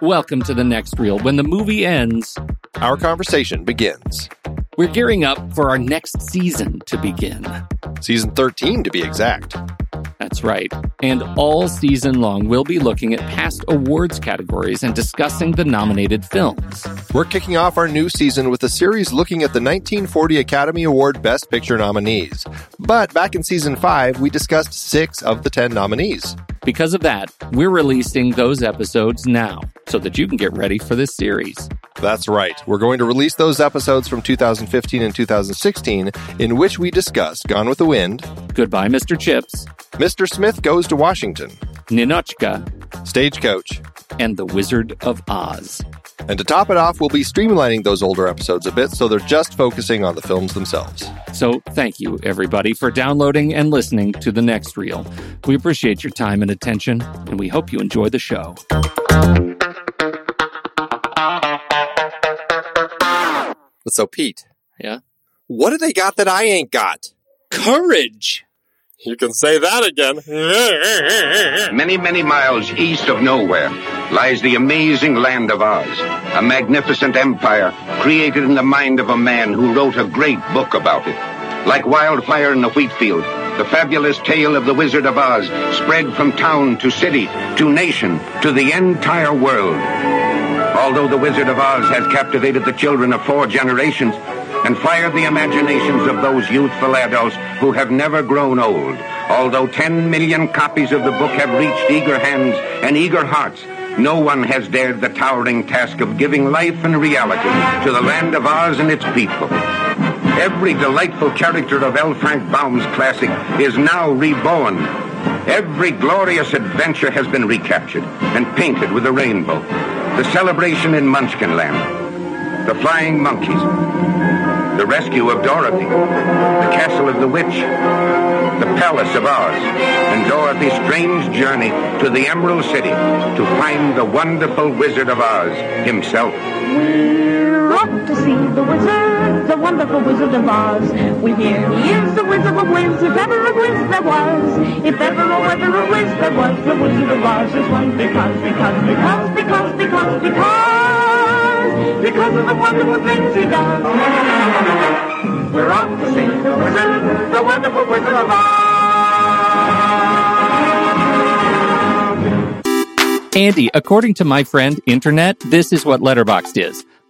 Welcome to the next reel. When the movie ends, our conversation begins. We're gearing up for our next season to begin. Season 13, to be exact. That's right. And all season long, we'll be looking at past awards categories and discussing the nominated films. We're kicking off our new season with a series looking at the 1940 Academy Award Best Picture nominees. But back in season 5, we discussed six of the 10 nominees. Because of that, we're releasing those episodes now so that you can get ready for this series. That's right. We're going to release those episodes from 2015 and 2016 in which we discuss Gone with the Wind, Goodbye, Mr. Chips, Mr. Smith Goes to Washington, Ninotchka, Stagecoach, and The Wizard of Oz. And to top it off, we'll be streamlining those older episodes a bit so they're just focusing on the films themselves. So thank you, everybody, for downloading and listening to The Next Reel. We appreciate your time and attention, and we hope you enjoy the show. So, Pete. Yeah? What do they got that I ain't got? Courage! You can say that again. many, many miles east of nowhere lies the amazing land of Oz, a magnificent empire created in the mind of a man who wrote a great book about it. Like wildfire in the wheat field, the fabulous tale of the Wizard of Oz spread from town to city, to nation, to the entire world. Although the Wizard of Oz has captivated the children of four generations, and fired the imaginations of those youthful adults who have never grown old. Although 10 million copies of the book have reached eager hands and eager hearts, no one has dared the towering task of giving life and reality to the land of Oz and its people. Every delightful character of L. Frank Baum's classic is now reborn. Every glorious adventure has been recaptured and painted with a rainbow. The celebration in Munchkinland, the flying monkeys, the rescue of Dorothy, the castle of the witch, the palace of Oz, and Dorothy's strange journey to the Emerald City to find the wonderful Wizard of Oz himself. We're off to see the wizard, the wonderful Wizard of Oz. We hear he is the Wizard of Wiz, if ever a Wiz there was. If ever or ever a Wiz there was, the Wizard of Oz is one because, because, because, because, because, because. Because of the wonderful things he does. We're wizard, the wonderful Wizard of Oz. Andy, according to my friend Internet, this is what Letterboxd is.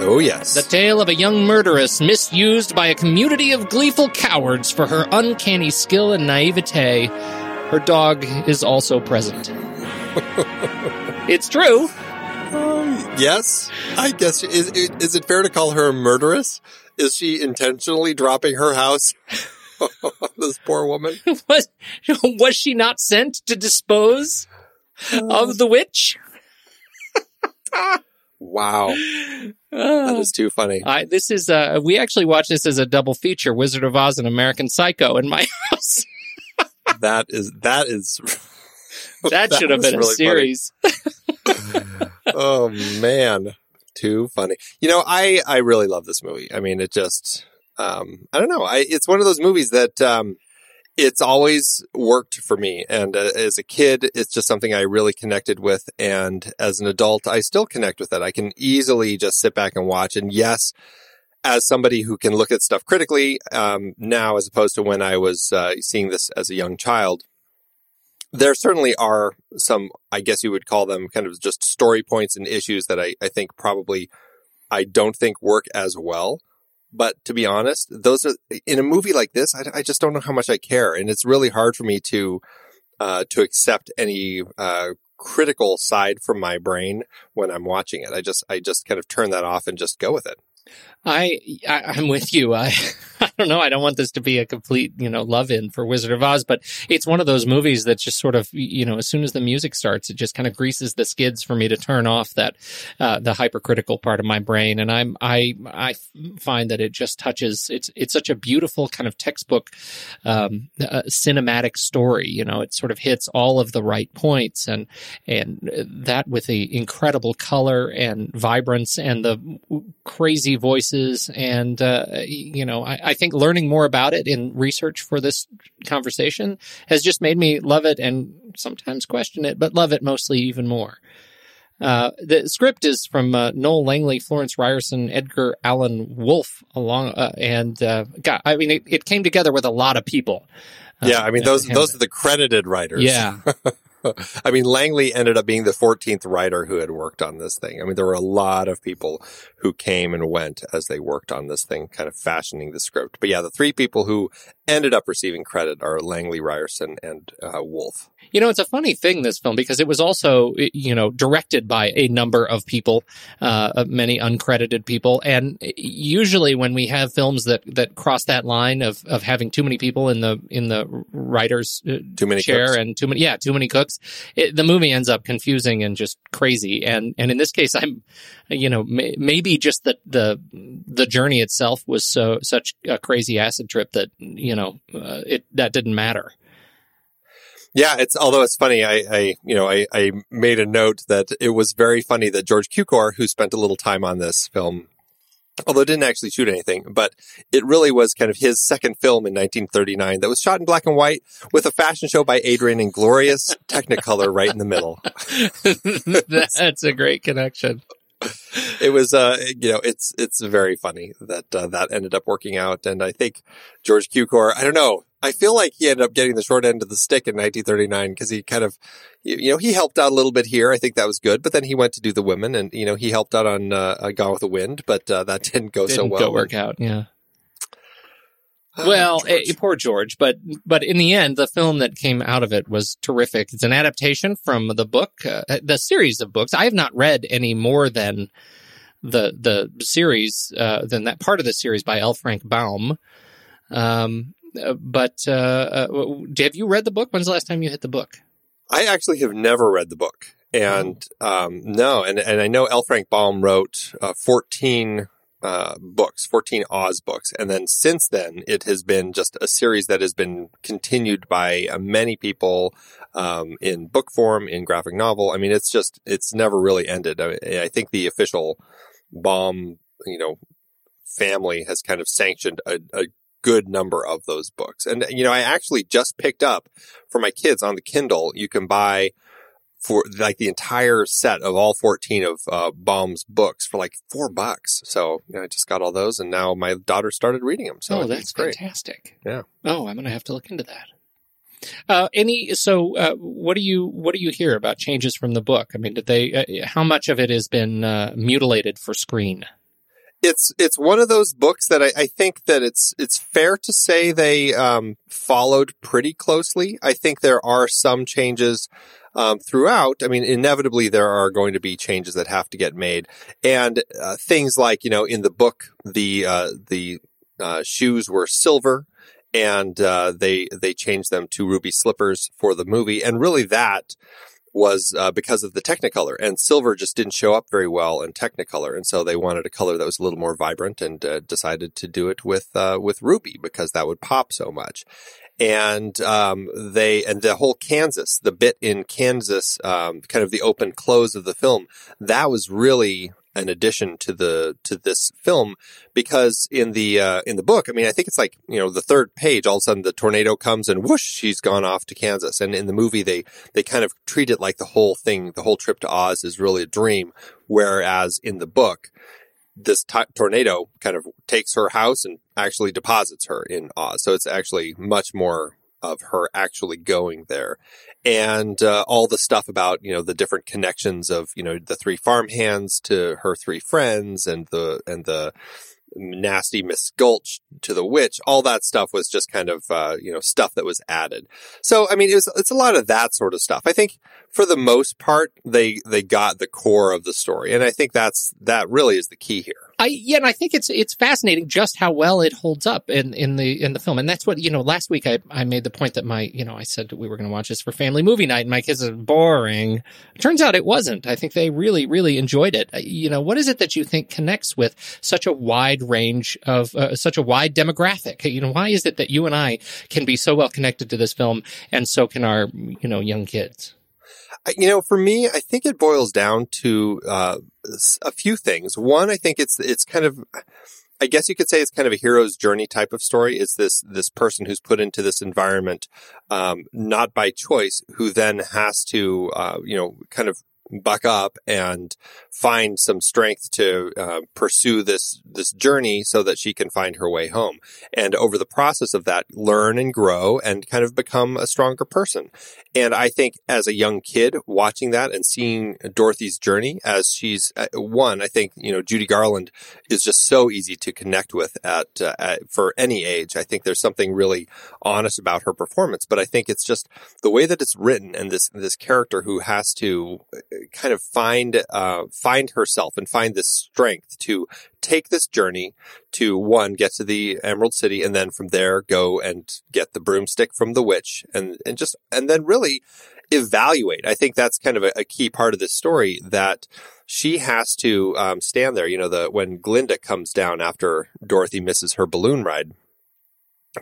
Oh, yes. The tale of a young murderess misused by a community of gleeful cowards for her uncanny skill and naivete. Her dog is also present. it's true. Um, yes, I guess. Is, is it fair to call her a murderess? Is she intentionally dropping her house this poor woman? was, was she not sent to dispose of the witch? wow. That is too funny. I, this is, uh, we actually watched this as a double feature Wizard of Oz and American Psycho in my house. that is, that is, that, should have been really a series. oh man, too funny. You know, I I really love this movie. I mean, it just um I don't know. I it's one of those movies that um it's always worked for me and uh, as a kid it's just something I really connected with and as an adult I still connect with it. I can easily just sit back and watch and yes, as somebody who can look at stuff critically um, now as opposed to when I was uh, seeing this as a young child, there certainly are some, I guess you would call them kind of just story points and issues that I, I think probably I don't think work as well. But to be honest, those are in a movie like this, I, I just don't know how much I care. And it's really hard for me to, uh, to accept any, uh, critical side from my brain when I'm watching it. I just, I just kind of turn that off and just go with it. I, I am with you. I I don't know. I don't want this to be a complete you know love in for Wizard of Oz, but it's one of those movies that just sort of you know as soon as the music starts, it just kind of greases the skids for me to turn off that uh, the hypercritical part of my brain, and I'm I I find that it just touches. It's it's such a beautiful kind of textbook um, uh, cinematic story. You know, it sort of hits all of the right points, and and that with the incredible color and vibrance and the crazy voices and uh, you know I, I, think learning more about it in research for this conversation has just made me love it and sometimes question it but love it mostly even more uh, the script is from uh, Noel Langley, Florence Ryerson, Edgar Allan Woolf, along, uh, and uh, God, I mean, it, it, came together with a lot of people. yeah, I mean, those those are the credited writers. Yeah, I mean, Langley ended up being the 14th writer who had worked on this thing. I mean, there were a lot of people who came and went as they worked on this thing, kind of fashioning the script. But yeah, the three people who ended up receiving credit are Langley, Ryerson, and uh, Woolf. You know, it's a funny thing, this film, because it was also, you know, directed by a number of people, uh, many uncredited people. And usually when we have films that, that cross that line of, of having too many people in the, in the writer's uh, too many chair cooks. and too many, yeah, too many cooks, it, the movie ends up confusing and just crazy. And, and in this case, I'm, you know, may, maybe just the, the, the journey itself was so, such a crazy acid trip that, you know, uh, it, that didn't matter. Yeah, it's although it's funny. I, I you know, I, I made a note that it was very funny that George Cukor, who spent a little time on this film, although it didn't actually shoot anything, but it really was kind of his second film in 1939 that was shot in black and white with a fashion show by Adrian and glorious Technicolor right in the middle. That's a great connection. It was, uh, you know, it's, it's very funny that, uh, that ended up working out. And I think George Cukor, I don't know, I feel like he ended up getting the short end of the stick in 1939 because he kind of, you know, he helped out a little bit here. I think that was good, but then he went to do the women, and you know, he helped out on uh, Gone with the Wind, but uh, that didn't go Didn't so well. go work out. Yeah. Well, George. eh, poor George, but but in the end, the film that came out of it was terrific. It's an adaptation from the book, uh, the series of books. I have not read any more than the the series uh, than that part of the series by L. Frank Baum. Um, uh, but uh, uh, have you read the book? When's the last time you hit the book? I actually have never read the book, and um, no, and and I know L. Frank Baum wrote uh, 14 uh, books, 14 Oz books, and then since then it has been just a series that has been continued by uh, many people um, in book form, in graphic novel. I mean, it's just it's never really ended. I, I think the official Baum, you know, family has kind of sanctioned a, a good number of those books. And, you know, I actually just picked up for my kids on the Kindle, you can buy for like the entire set of all 14 of uh, Baum's books for like four bucks. So you know, I just got all those and now my daughter started reading them. So oh, that's great. fantastic. Yeah. Oh, I'm going to have to look into that. Uh, any so uh, what do you what do you hear about changes from the book? I mean, did they uh, how much of it has been uh, mutilated for screen? it's it's one of those books that I, I think that it's it's fair to say they um, followed pretty closely. I think there are some changes um, throughout. I mean, inevitably there are going to be changes that have to get made, and uh, things like you know in the book the uh, the shoes were silver. And uh, they they changed them to ruby slippers for the movie, and really that was uh, because of the Technicolor, and silver just didn't show up very well in Technicolor, and so they wanted a color that was a little more vibrant, and uh, decided to do it with uh, with ruby because that would pop so much. And um, they and the whole Kansas, the bit in Kansas, um, kind of the open close of the film, that was really an addition to the to this film because in the uh, in the book, I mean, I think it's like you know the third page. All of a sudden, the tornado comes and whoosh, she's gone off to Kansas. And in the movie, they they kind of treat it like the whole thing, the whole trip to Oz is really a dream. Whereas in the book, this t- tornado kind of takes her house and actually deposits her in Oz. So it's actually much more of her actually going there and uh, all the stuff about you know the different connections of you know the three farmhands to her three friends and the and the nasty Miss Gulch to the witch, all that stuff was just kind of, uh, you know, stuff that was added. So, I mean, it was, it's a lot of that sort of stuff. I think for the most part, they, they got the core of the story. And I think that's, that really is the key here. I yeah, and I think it's it's fascinating just how well it holds up in in the in the film, and that's what you know. Last week I I made the point that my you know I said we were going to watch this for family movie night, and my kids are boring. Turns out it wasn't. I think they really really enjoyed it. Uh, You know, what is it that you think connects with such a wide range of uh, such a wide demographic? You know, why is it that you and I can be so well connected to this film, and so can our you know young kids? You know, for me, I think it boils down to uh, a few things. One, I think it's it's kind of, I guess you could say it's kind of a hero's journey type of story. It's this this person who's put into this environment, um, not by choice, who then has to, uh, you know, kind of buck up and find some strength to uh, pursue this this journey so that she can find her way home and over the process of that learn and grow and kind of become a stronger person and I think as a young kid watching that and seeing Dorothy's journey as she's uh, one, I think, you know, Judy Garland is just so easy to connect with at, uh, at, for any age. I think there's something really honest about her performance, but I think it's just the way that it's written and this, this character who has to kind of find, uh, find herself and find this strength to take this journey to one, get to the Emerald City and then from there go and get the broomstick from the witch and, and just, and then really evaluate. I think that's kind of a, a key part of this story that she has to um, stand there. You know, the, when Glinda comes down after Dorothy misses her balloon ride,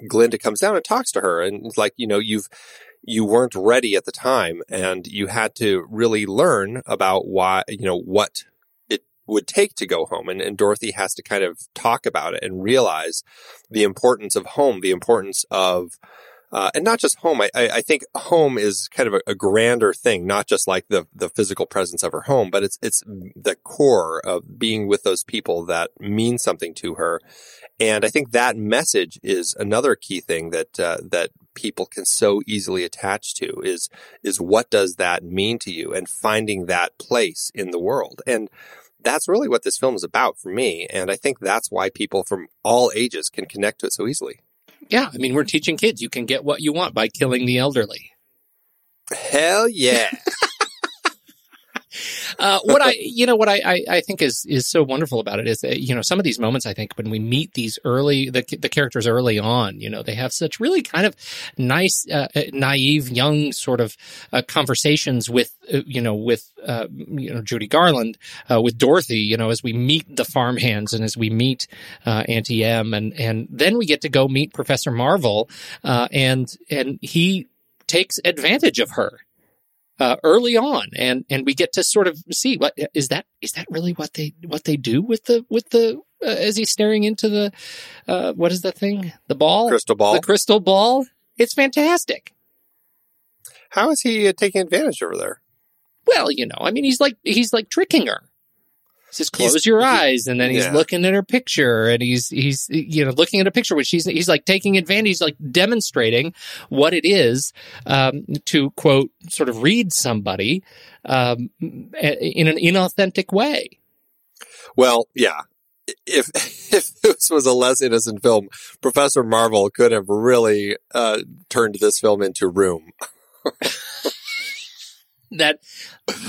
Glinda comes down and talks to her and like, you know, you've, you weren't ready at the time and you had to really learn about why, you know, what it would take to go home. And, and Dorothy has to kind of talk about it and realize the importance of home, the importance of, uh, and not just home. I, I think home is kind of a, a, grander thing, not just like the, the physical presence of her home, but it's, it's the core of being with those people that mean something to her. And I think that message is another key thing that, uh, that people can so easily attach to is, is what does that mean to you and finding that place in the world. And, that's really what this film is about for me. And I think that's why people from all ages can connect to it so easily. Yeah. I mean, we're teaching kids you can get what you want by killing the elderly. Hell yeah. Uh, what I, you know, what I, I, I, think is is so wonderful about it is that you know some of these moments I think when we meet these early the the characters early on, you know, they have such really kind of nice, uh, uh naive, young sort of uh, conversations with uh, you know with you know Judy Garland with Dorothy, you know, as we meet the farmhands and as we meet Auntie Em, and and then we get to go meet Professor Marvel, and and he takes advantage of her uh, early on, and and we get to sort of see what is that is that really what they what they do with the with the uh, as he's staring into the uh, what is that thing? The ball? Crystal ball. The crystal ball? It's fantastic. How is he uh, taking advantage over there? Well, you know, I mean, he's like he's like tricking her says close he's, your eyes and then he's yeah. looking at her picture and he's he's you know looking at a picture which he's he's like taking advantage he's like demonstrating what it is um, to quote sort of read somebody um, in an inauthentic way. Well yeah. If if this was a less innocent film professor marvel could have really uh, turned this film into room. That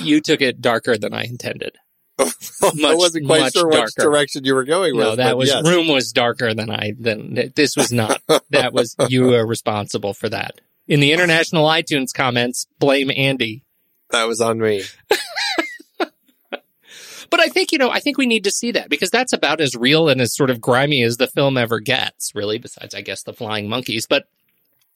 you took it darker than i intended I wasn't quite sure darker. which direction you were going no, with. No, that was yes. room was darker than I than this was not. that was you were responsible for that. In the international iTunes comments, blame Andy. That was on me. but I think, you know, I think we need to see that because that's about as real and as sort of grimy as the film ever gets, really, besides, I guess, the flying monkeys. But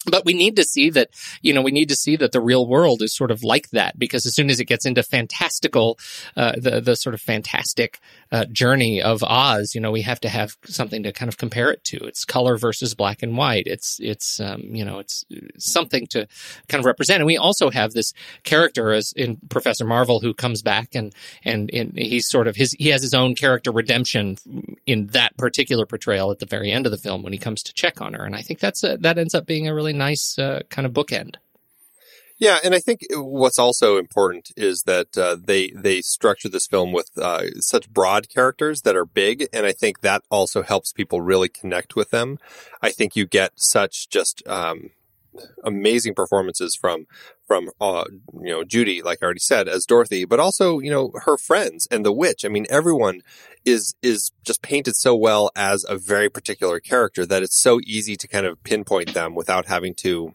but we need to see that, you know, we need to see that the real world is sort of like that because as soon as it gets into fantastical, uh, the, the sort of fantastic, uh, journey of Oz, you know, we have to have something to kind of compare it to. It's color versus black and white. It's, it's, um, you know, it's something to kind of represent. And we also have this character as in Professor Marvel who comes back and, and, he's sort of his, he has his own character redemption in that particular portrayal at the very end of the film when he comes to check on her. And I think that's a, that ends up being a really really nice uh, kind of bookend. Yeah, and I think what's also important is that uh, they they structure this film with uh, such broad characters that are big, and I think that also helps people really connect with them. I think you get such just um, amazing performances from from uh, you know Judy, like I already said, as Dorothy, but also you know her friends and the witch. I mean, everyone is is just painted so well as a very particular character that it's so easy to kind of pinpoint them without having to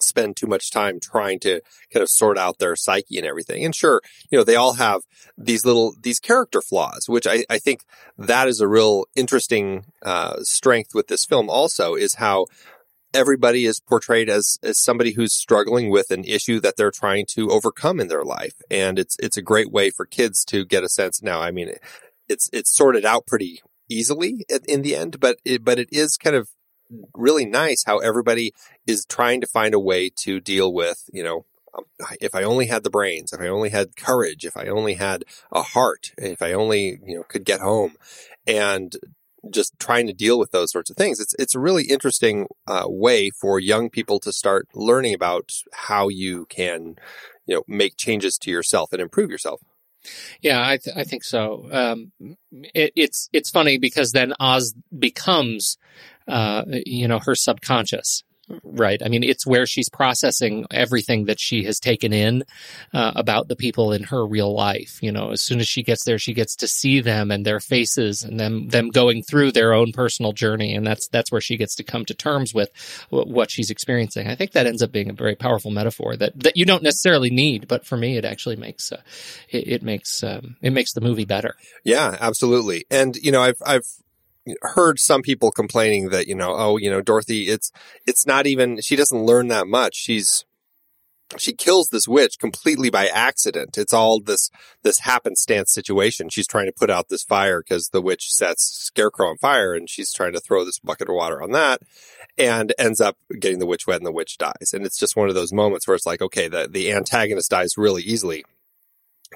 spend too much time trying to kind of sort out their psyche and everything. And sure, you know, they all have these little, these character flaws, which I, I think that is a real interesting, uh, strength with this film also is how everybody is portrayed as, as somebody who's struggling with an issue that they're trying to overcome in their life. And it's, it's a great way for kids to get a sense. Now, I mean, it's, it's sorted out pretty easily in the end, but it, but it is kind of really nice how everybody is trying to find a way to deal with, you know, um, if I only had the brains, if I only had courage, if I only had a heart, if I only, you know, could get home and just trying to deal with those sorts of things. It's it's a really interesting uh, way for young people to start learning about how you can, you know, make changes to yourself and improve yourself. Yeah, I th- I think so. Um, it, it's it's funny because then Oz becomes, uh, you know, her subconscious right? I mean, it's where she's processing everything that she has taken in uh, about the people in her real life. You know, as soon as she gets there, she gets to see them and their faces and them them going through their own personal journey, and that's that's where she gets to come to terms with what she's experiencing. I think that ends up being a very powerful metaphor that that you don't necessarily need, but for me, it actually makes uh, it, it, makes um, it makes the movie better. Yeah, absolutely. And you know, I've I've heard some people complaining that, you know, oh, you know, Dorothy, it's, it's not even, she doesn't learn that much. She's she kills this witch completely by accident. It's all this, this happenstance situation. She's trying to put out this fire because the witch sets Scarecrow on fire and she's trying to throw this bucket of water on that and ends up getting the witch wet and the witch dies. And it's just one of those moments where it's like, okay, the, the antagonist dies really easily.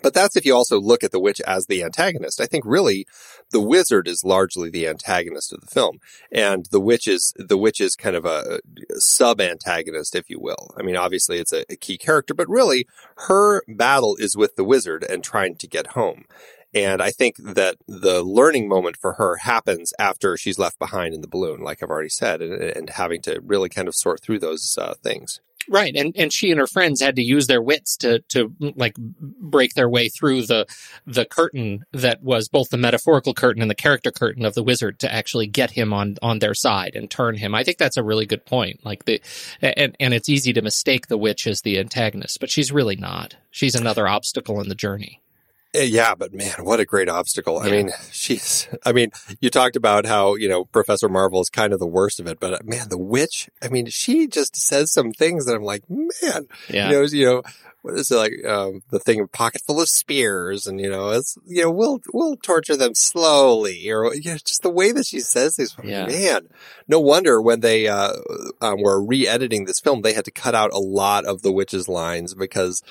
But that's if you also look at the witch as the antagonist. I think really the wizard is largely the antagonist of the film. And the witch is, the witch is kind of a sub antagonist, if you will. I mean, obviously it's a, a key character, but really her battle is with the wizard and trying to get home. And I think that the learning moment for her happens after she's left behind in the balloon, like I've already said, and, and having to really kind of sort through those uh, things. Right, and and she and her friends had to use their wits to to mm, like break their way through the the curtain that was both the metaphorical curtain and the character curtain of the wizard to actually get him on on their side and turn him. I think that's a really good point. Like the and and it's easy to mistake the witch as the antagonist, but she's really not. She's another obstacle in the journey. Eh, yeah, but man, what a great obstacle. Yeah. I mean, she's, I mean, you talked about how, you know, Professor Marvel is kind of the worst of it, but man, the witch, I mean, she just says some things that I'm like, man, yeah. you know, you know, what is it like, um, the thing, pocket full of spears and, you know, it's, you know, we'll, we'll torture them slowly or, you know, just the way that she says these, yeah. man, no wonder when they, uh, um, were re-editing this film, they had to cut out a lot of the witch's lines because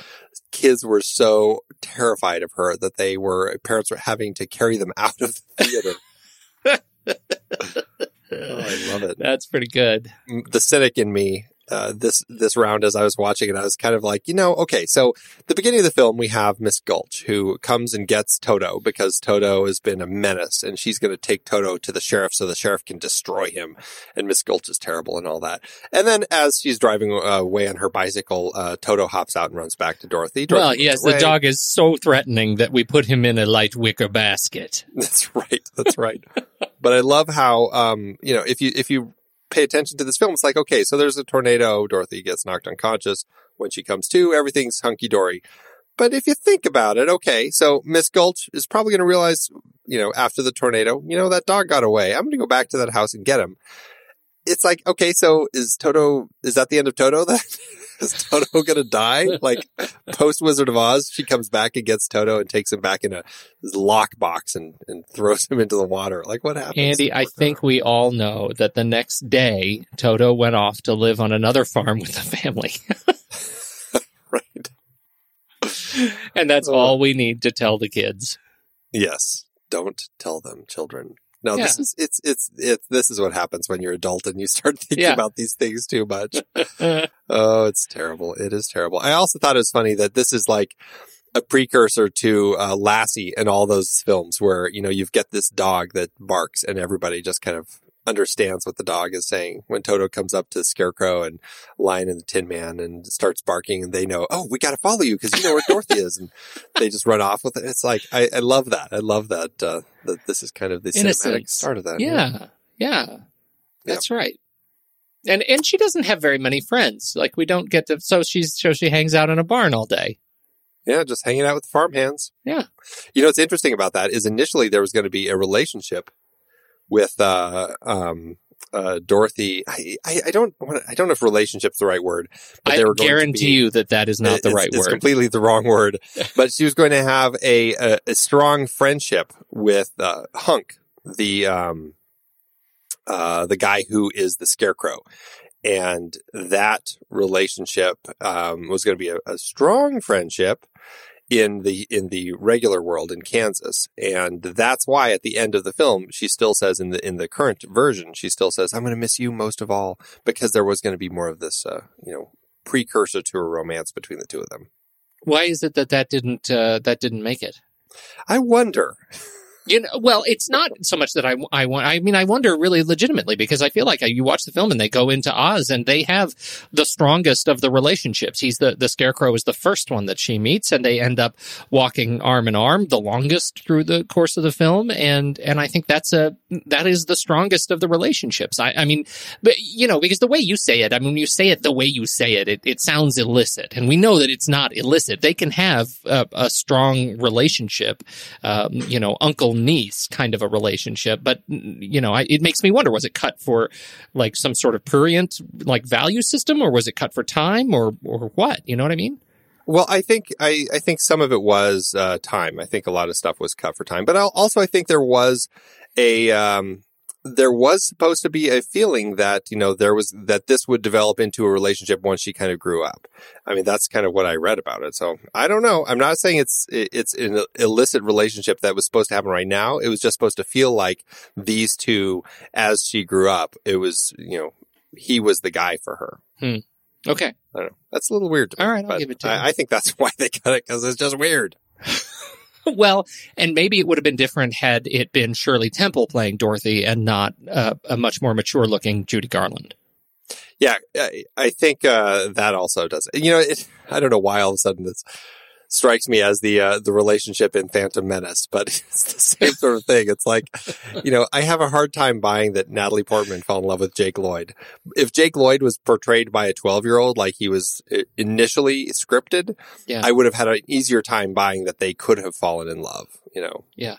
kids were so terrified of her that they were parents were having to carry them out of the theater. oh, I love it. That's pretty good. The cynic in me uh, this this round as I was watching it, I was kind of like, you know, okay, so the beginning of the film we have Miss Gulch who comes and gets Toto because Toto has been a menace and she's going to take Toto to the sheriff so the sheriff can destroy him. And Miss Gulch is terrible and all that. And then as she's driving uh, away on her bicycle, uh, Toto hops out and runs back to Dorothy. Dorothy well, yes, away. the dog is so threatening that we put him in a light wicker basket. That's right. That's right. but I love how, um, you know, if you if you pay attention to this film, it's like, okay, so there's a tornado. Dorothy gets knocked unconscious. When she comes to, everything's hunky dory. But if you think about it, okay, so Miss Gulch is probably going to realize, you know, after the tornado, you know, that dog got away. I'm going to go back to that house and get him. It's like, okay, so is Toto, is that the end of Toto then? is Toto gonna die? Like post Wizard of Oz, she comes back and gets Toto and takes him back in a lock box and, and throws him into the water. Like what happened? Andy, I think we all know that the next day Toto went off to live on another farm with the family. right. And that's oh. all we need to tell the kids. Yes. Don't tell them, children. No, yeah. this is it's it's it's this is what happens when you're adult and you start thinking yeah. about these things too much. oh, it's terrible. It is terrible. I also thought it was funny that this is like a precursor to uh, Lassie and all those films where you know you've got this dog that barks and everybody just kind of understands what the dog is saying when Toto comes up to Scarecrow and Lion and the Tin Man and starts barking and they know, oh, we got to follow you because you know where Dorothy is. And they just run off with it. It's like, I, I love that. I love that, uh, that this is kind of the Innocent. cinematic start of that. Yeah. Yeah. That's yeah. right. And, and she doesn't have very many friends. Like we don't get to, so she's, so she hangs out in a barn all day. Yeah, just hanging out with the farm hands. Yeah. You know what's interesting about that is initially there was going to be a relationship with uh, um, uh, Dorothy. I, I, I don't want I don't know if relationship's the right word, but I they were guarantee be, you that that is not the right it's word. It's completely the wrong word. but she was going to have a a, a strong friendship with uh, Hunk, the um, uh, the guy who is the Scarecrow. And that relationship um, was going to be a, a strong friendship in the in the regular world in Kansas, and that's why at the end of the film she still says in the in the current version she still says I'm going to miss you most of all because there was going to be more of this uh, you know precursor to a romance between the two of them. Why is it that that didn't uh, that didn't make it? I wonder. You know, well, it's not so much that I, I want, I mean, I wonder really legitimately because I feel like you watch the film and they go into Oz and they have the strongest of the relationships. He's the, the scarecrow is the first one that she meets and they end up walking arm in arm the longest through the course of the film. And, and I think that's a, that is the strongest of the relationships. I, I mean, but you know, because the way you say it, I mean, when you say it the way you say it, it, it sounds illicit and we know that it's not illicit. They can have a, a strong relationship. Um, you know, uncle niece kind of a relationship. But you know, I, it makes me wonder: was it cut for like some sort of prurient like value system, or was it cut for time, or or what? You know what I mean? Well, I think I, I think some of it was uh, time. I think a lot of stuff was cut for time, but also I think there was a um, there was supposed to be a feeling that you know there was that this would develop into a relationship once she kind of grew up. I mean, that's kind of what I read about it. So I don't know. I'm not saying it's it's an illicit relationship that was supposed to happen right now. It was just supposed to feel like these two, as she grew up, it was you know he was the guy for her. Hmm. Okay. I don't know. That's a little weird. All right, I'll give it to I, I think that's why they cut it because it's just weird. well, and maybe it would have been different had it been Shirley Temple playing Dorothy and not uh, a much more mature looking Judy Garland. Yeah, I think uh, that also does. You know, it, I don't know why all of a sudden this strikes me as the uh, the relationship in Phantom Menace, but it's the same sort of thing. It's like, you know, I have a hard time buying that Natalie Portman fell in love with Jake Lloyd. If Jake Lloyd was portrayed by a 12 year old like he was uh, initially scripted, yeah. I would have had an easier time buying that they could have fallen in love, you know. Yeah.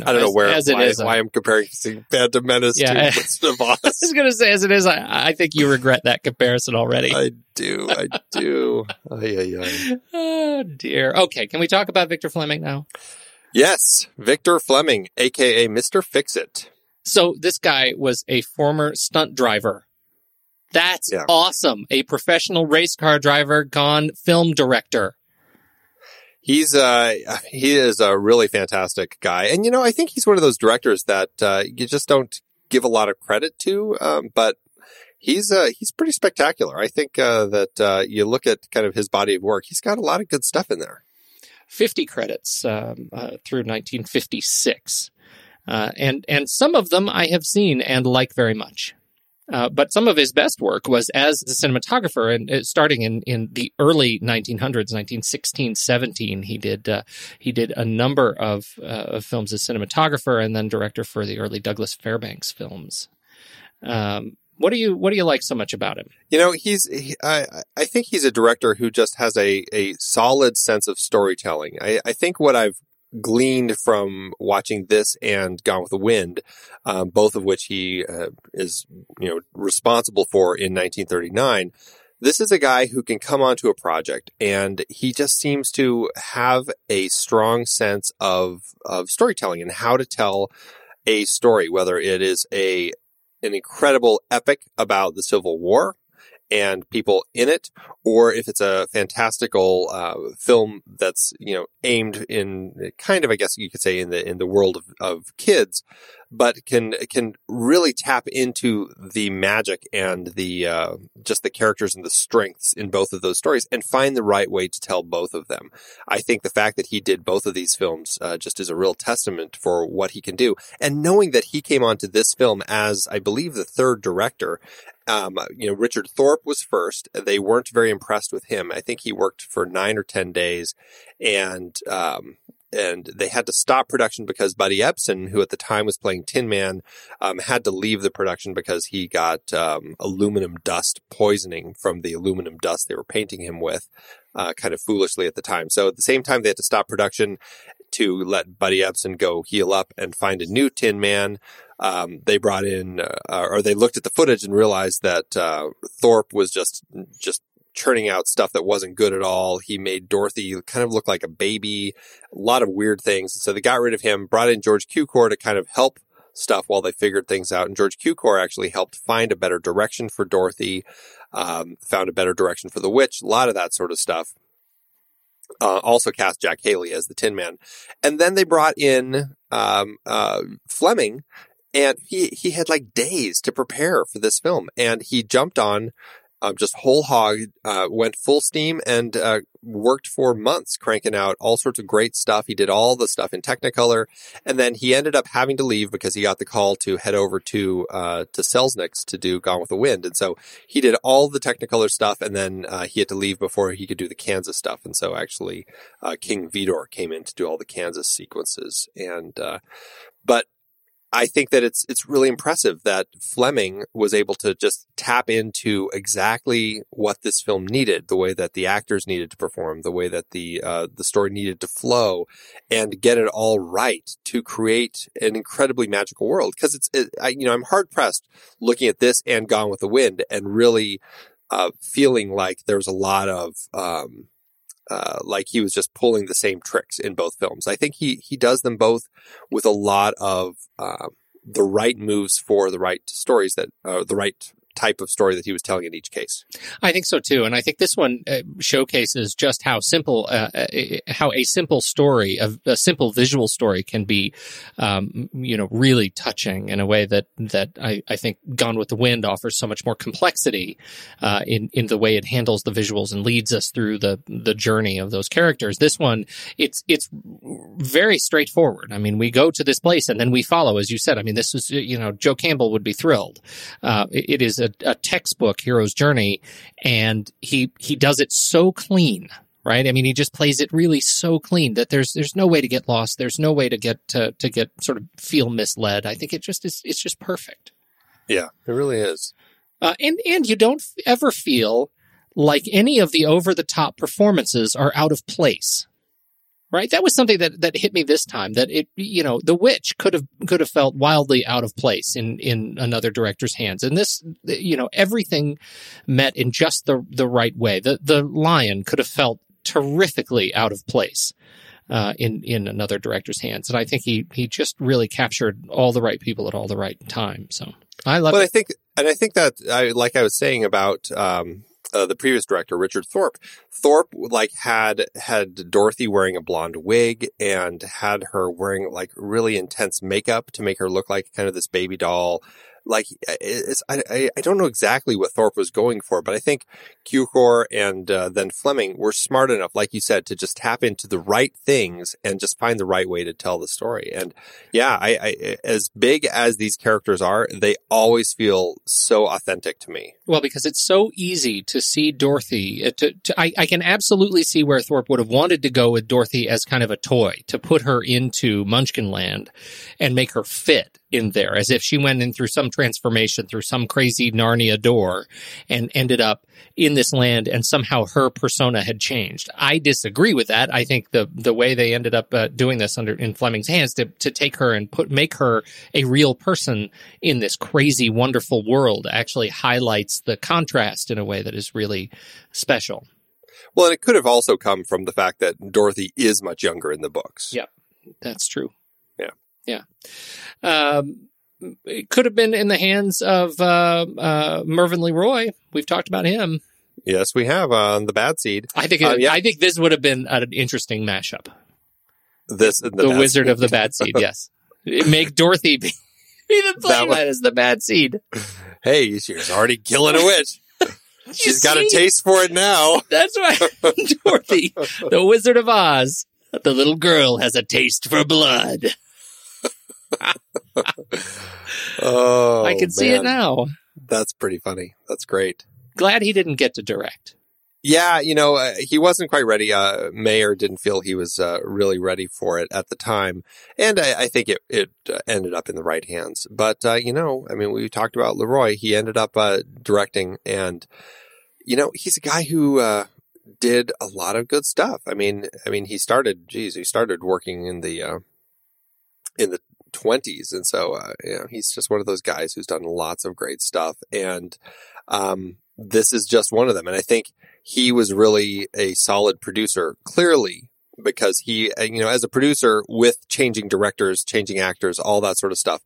I don't as, know where as why, is, uh, why I'm comparing Phantom Menace yeah, to Wizard of Oz. I was going to say, as it is, I, I, think you regret that comparison already. I do, I do. ay, ay, ay. Oh dear. Okay, can we talk about Victor Fleming now? Yes, Victor Fleming, aka Mister Fix It. So this guy was a former stunt driver. That's yeah. awesome. A professional race car driver gone film director he's uh he is a really fantastic guy, and you know I think he's one of those directors that uh, you just don't give a lot of credit to, um, but he's uh he's pretty spectacular. I think uh, that uh, you look at kind of his body of work, he's got a lot of good stuff in there. Fifty credits um, uh, through 1956. Uh, and and some of them I have seen and like very much. Uh, but some of his best work was as a cinematographer, and uh, starting in, in the early 1900s, 1916, 17, he did uh, he did a number of, uh, of films as cinematographer, and then director for the early Douglas Fairbanks films. Um, what do you what do you like so much about him? You know, he's he, I I think he's a director who just has a a solid sense of storytelling. I I think what I've gleaned from watching this and Gone with the Wind, um, both of which he uh, is, you know, responsible for in 1939. This is a guy who can come onto a project and he just seems to have a strong sense of, of storytelling and how to tell a story, whether it is a, an incredible epic about the Civil War, and people in it, or if it's a fantastical uh, film that's you know aimed in kind of I guess you could say in the in the world of, of kids, but can can really tap into the magic and the uh, just the characters and the strengths in both of those stories and find the right way to tell both of them. I think the fact that he did both of these films uh, just is a real testament for what he can do. And knowing that he came onto this film as I believe the third director um, you know, Richard Thorpe was first. They weren't very impressed with him. I think he worked for nine or 10 days and, um, and they had to stop production because Buddy Ebsen, who at the time was playing Tin Man, um, had to leave the production because he got um, aluminum dust poisoning from the aluminum dust they were painting him with, uh, kind of foolishly at the time. So at the same time, they had to stop production to let Buddy Ebsen go heal up and find a new Tin Man um, they brought in, uh, or they looked at the footage and realized that uh, Thorpe was just just churning out stuff that wasn't good at all. He made Dorothy kind of look like a baby, a lot of weird things. So they got rid of him, brought in George Cukor to kind of help stuff while they figured things out. And George Cukor actually helped find a better direction for Dorothy, um, found a better direction for the witch, a lot of that sort of stuff. Uh, also cast Jack Haley as the Tin Man. And then they brought in um, uh, Fleming and he he had like days to prepare for this film, and he jumped on. Um, just whole hog, uh, went full steam and uh, worked for months cranking out all sorts of great stuff. He did all the stuff in Technicolor, and then he ended up having to leave because he got the call to head over to uh, to Selznick's to do Gone with the Wind, and so he did all the Technicolor stuff, and then uh, he had to leave before he could do the Kansas stuff. And so actually, uh, King Vidor came in to do all the Kansas sequences, and uh, but I think that it's it's really impressive that Fleming was able to just tap into exactly what this film needed, the way that the actors needed to perform, the way that the uh, the story needed to flow, and get it all right to create an incredibly magical world. Because it's it, I, you know I'm hard pressed looking at this and Gone with the Wind and really uh, feeling like there was a lot of um, uh, like he was just pulling the same tricks in both films. I think he he does them both with a lot of uh, the right moves for the right stories that uh, the right type of story that he was telling in each case. I think so too, and I think this one uh, showcases just how simple, uh, uh how a simple story, a, a, simple visual story, can be, um, you know, really touching in a way that that I, I think Gone with the Wind offers so much more complexity uh, in in the way it handles the visuals and leads us through the the journey of those characters. This one, it's it's very straightforward. I mean, we go to this place and then we follow, as you said. I mean, this is you know, Joe Campbell would be thrilled. Uh, it, it is a a, textbook hero's journey and he he does it so clean right? I mean he just plays it really so clean that there's there's no way to get lost. There's no way to get to, to get sort of feel misled. I think it just is it's just perfect. Yeah it really is. Uh, and and you don't ever feel like any of the over the top performances are out of place right? That was something that, that hit me this time that it, you know, the witch could have, could have felt wildly out of place in, in another director's hands. And this, you know, everything met in just the, the right way. The, the lion could have felt terrifically out of place. Uh, in in another director's hands, and I think he he just really captured all the right people at all the right time. So I love. But it. I think, and I think that I like I was saying about um, uh, the previous director, Richard Thorpe. Thorpe like had had Dorothy wearing a blonde wig and had her wearing like really intense makeup to make her look like kind of this baby doll like I, I don't know exactly what Thorpe was going for, but I think Cukor and uh, then Fleming were smart enough, like you said, to just tap into the right things and just find the right way to tell the story. And yeah, I, I as big as these characters are, they always feel so authentic to me. Well, because it's so easy to see Dorothy. Uh, to, to I, I can absolutely see where Thorpe would have wanted to go with Dorothy as kind of a toy to put her into Munchkin Land and make her fit in there as if she went in through some transformation through some crazy Narnia door and ended up in this land and somehow her persona had changed. I disagree with that. I think the the way they ended up uh, doing this under in Fleming's hands to to take her and put make her a real person in this crazy wonderful world actually highlights the contrast in a way that is really special. Well, and it could have also come from the fact that Dorothy is much younger in the books. Yep. That's true. Yeah. Um, it could have been in the hands of uh, uh, Mervyn LeRoy. We've talked about him. Yes, we have on the bad seed. I think. It, uh, yeah. I think this would have been an interesting mashup. This the, the Wizard seed. of the Bad Seed. Yes, make Dorothy be, be the playmat as the bad seed. Hey, she's already killing a witch. She's got a taste for it now. That's right, Dorothy, the Wizard of Oz. The little girl has a taste for blood. Oh, I can see it now. That's pretty funny. That's great. Glad he didn't get to direct. Yeah, you know, uh, he wasn't quite ready. Uh, Mayer didn't feel he was uh, really ready for it at the time, and I, I think it it uh, ended up in the right hands. But uh, you know, I mean, we talked about LeRoy. He ended up uh, directing, and you know, he's a guy who did a lot of good stuff. I mean, I mean, he started. Geez, he started working in the in the 20s. And so, uh, you know, he's just one of those guys who's done lots of great stuff. And, um, this is just one of them. And I think he was really a solid producer, clearly, because he, uh, you know, as a producer with changing directors, changing actors, all that sort of stuff,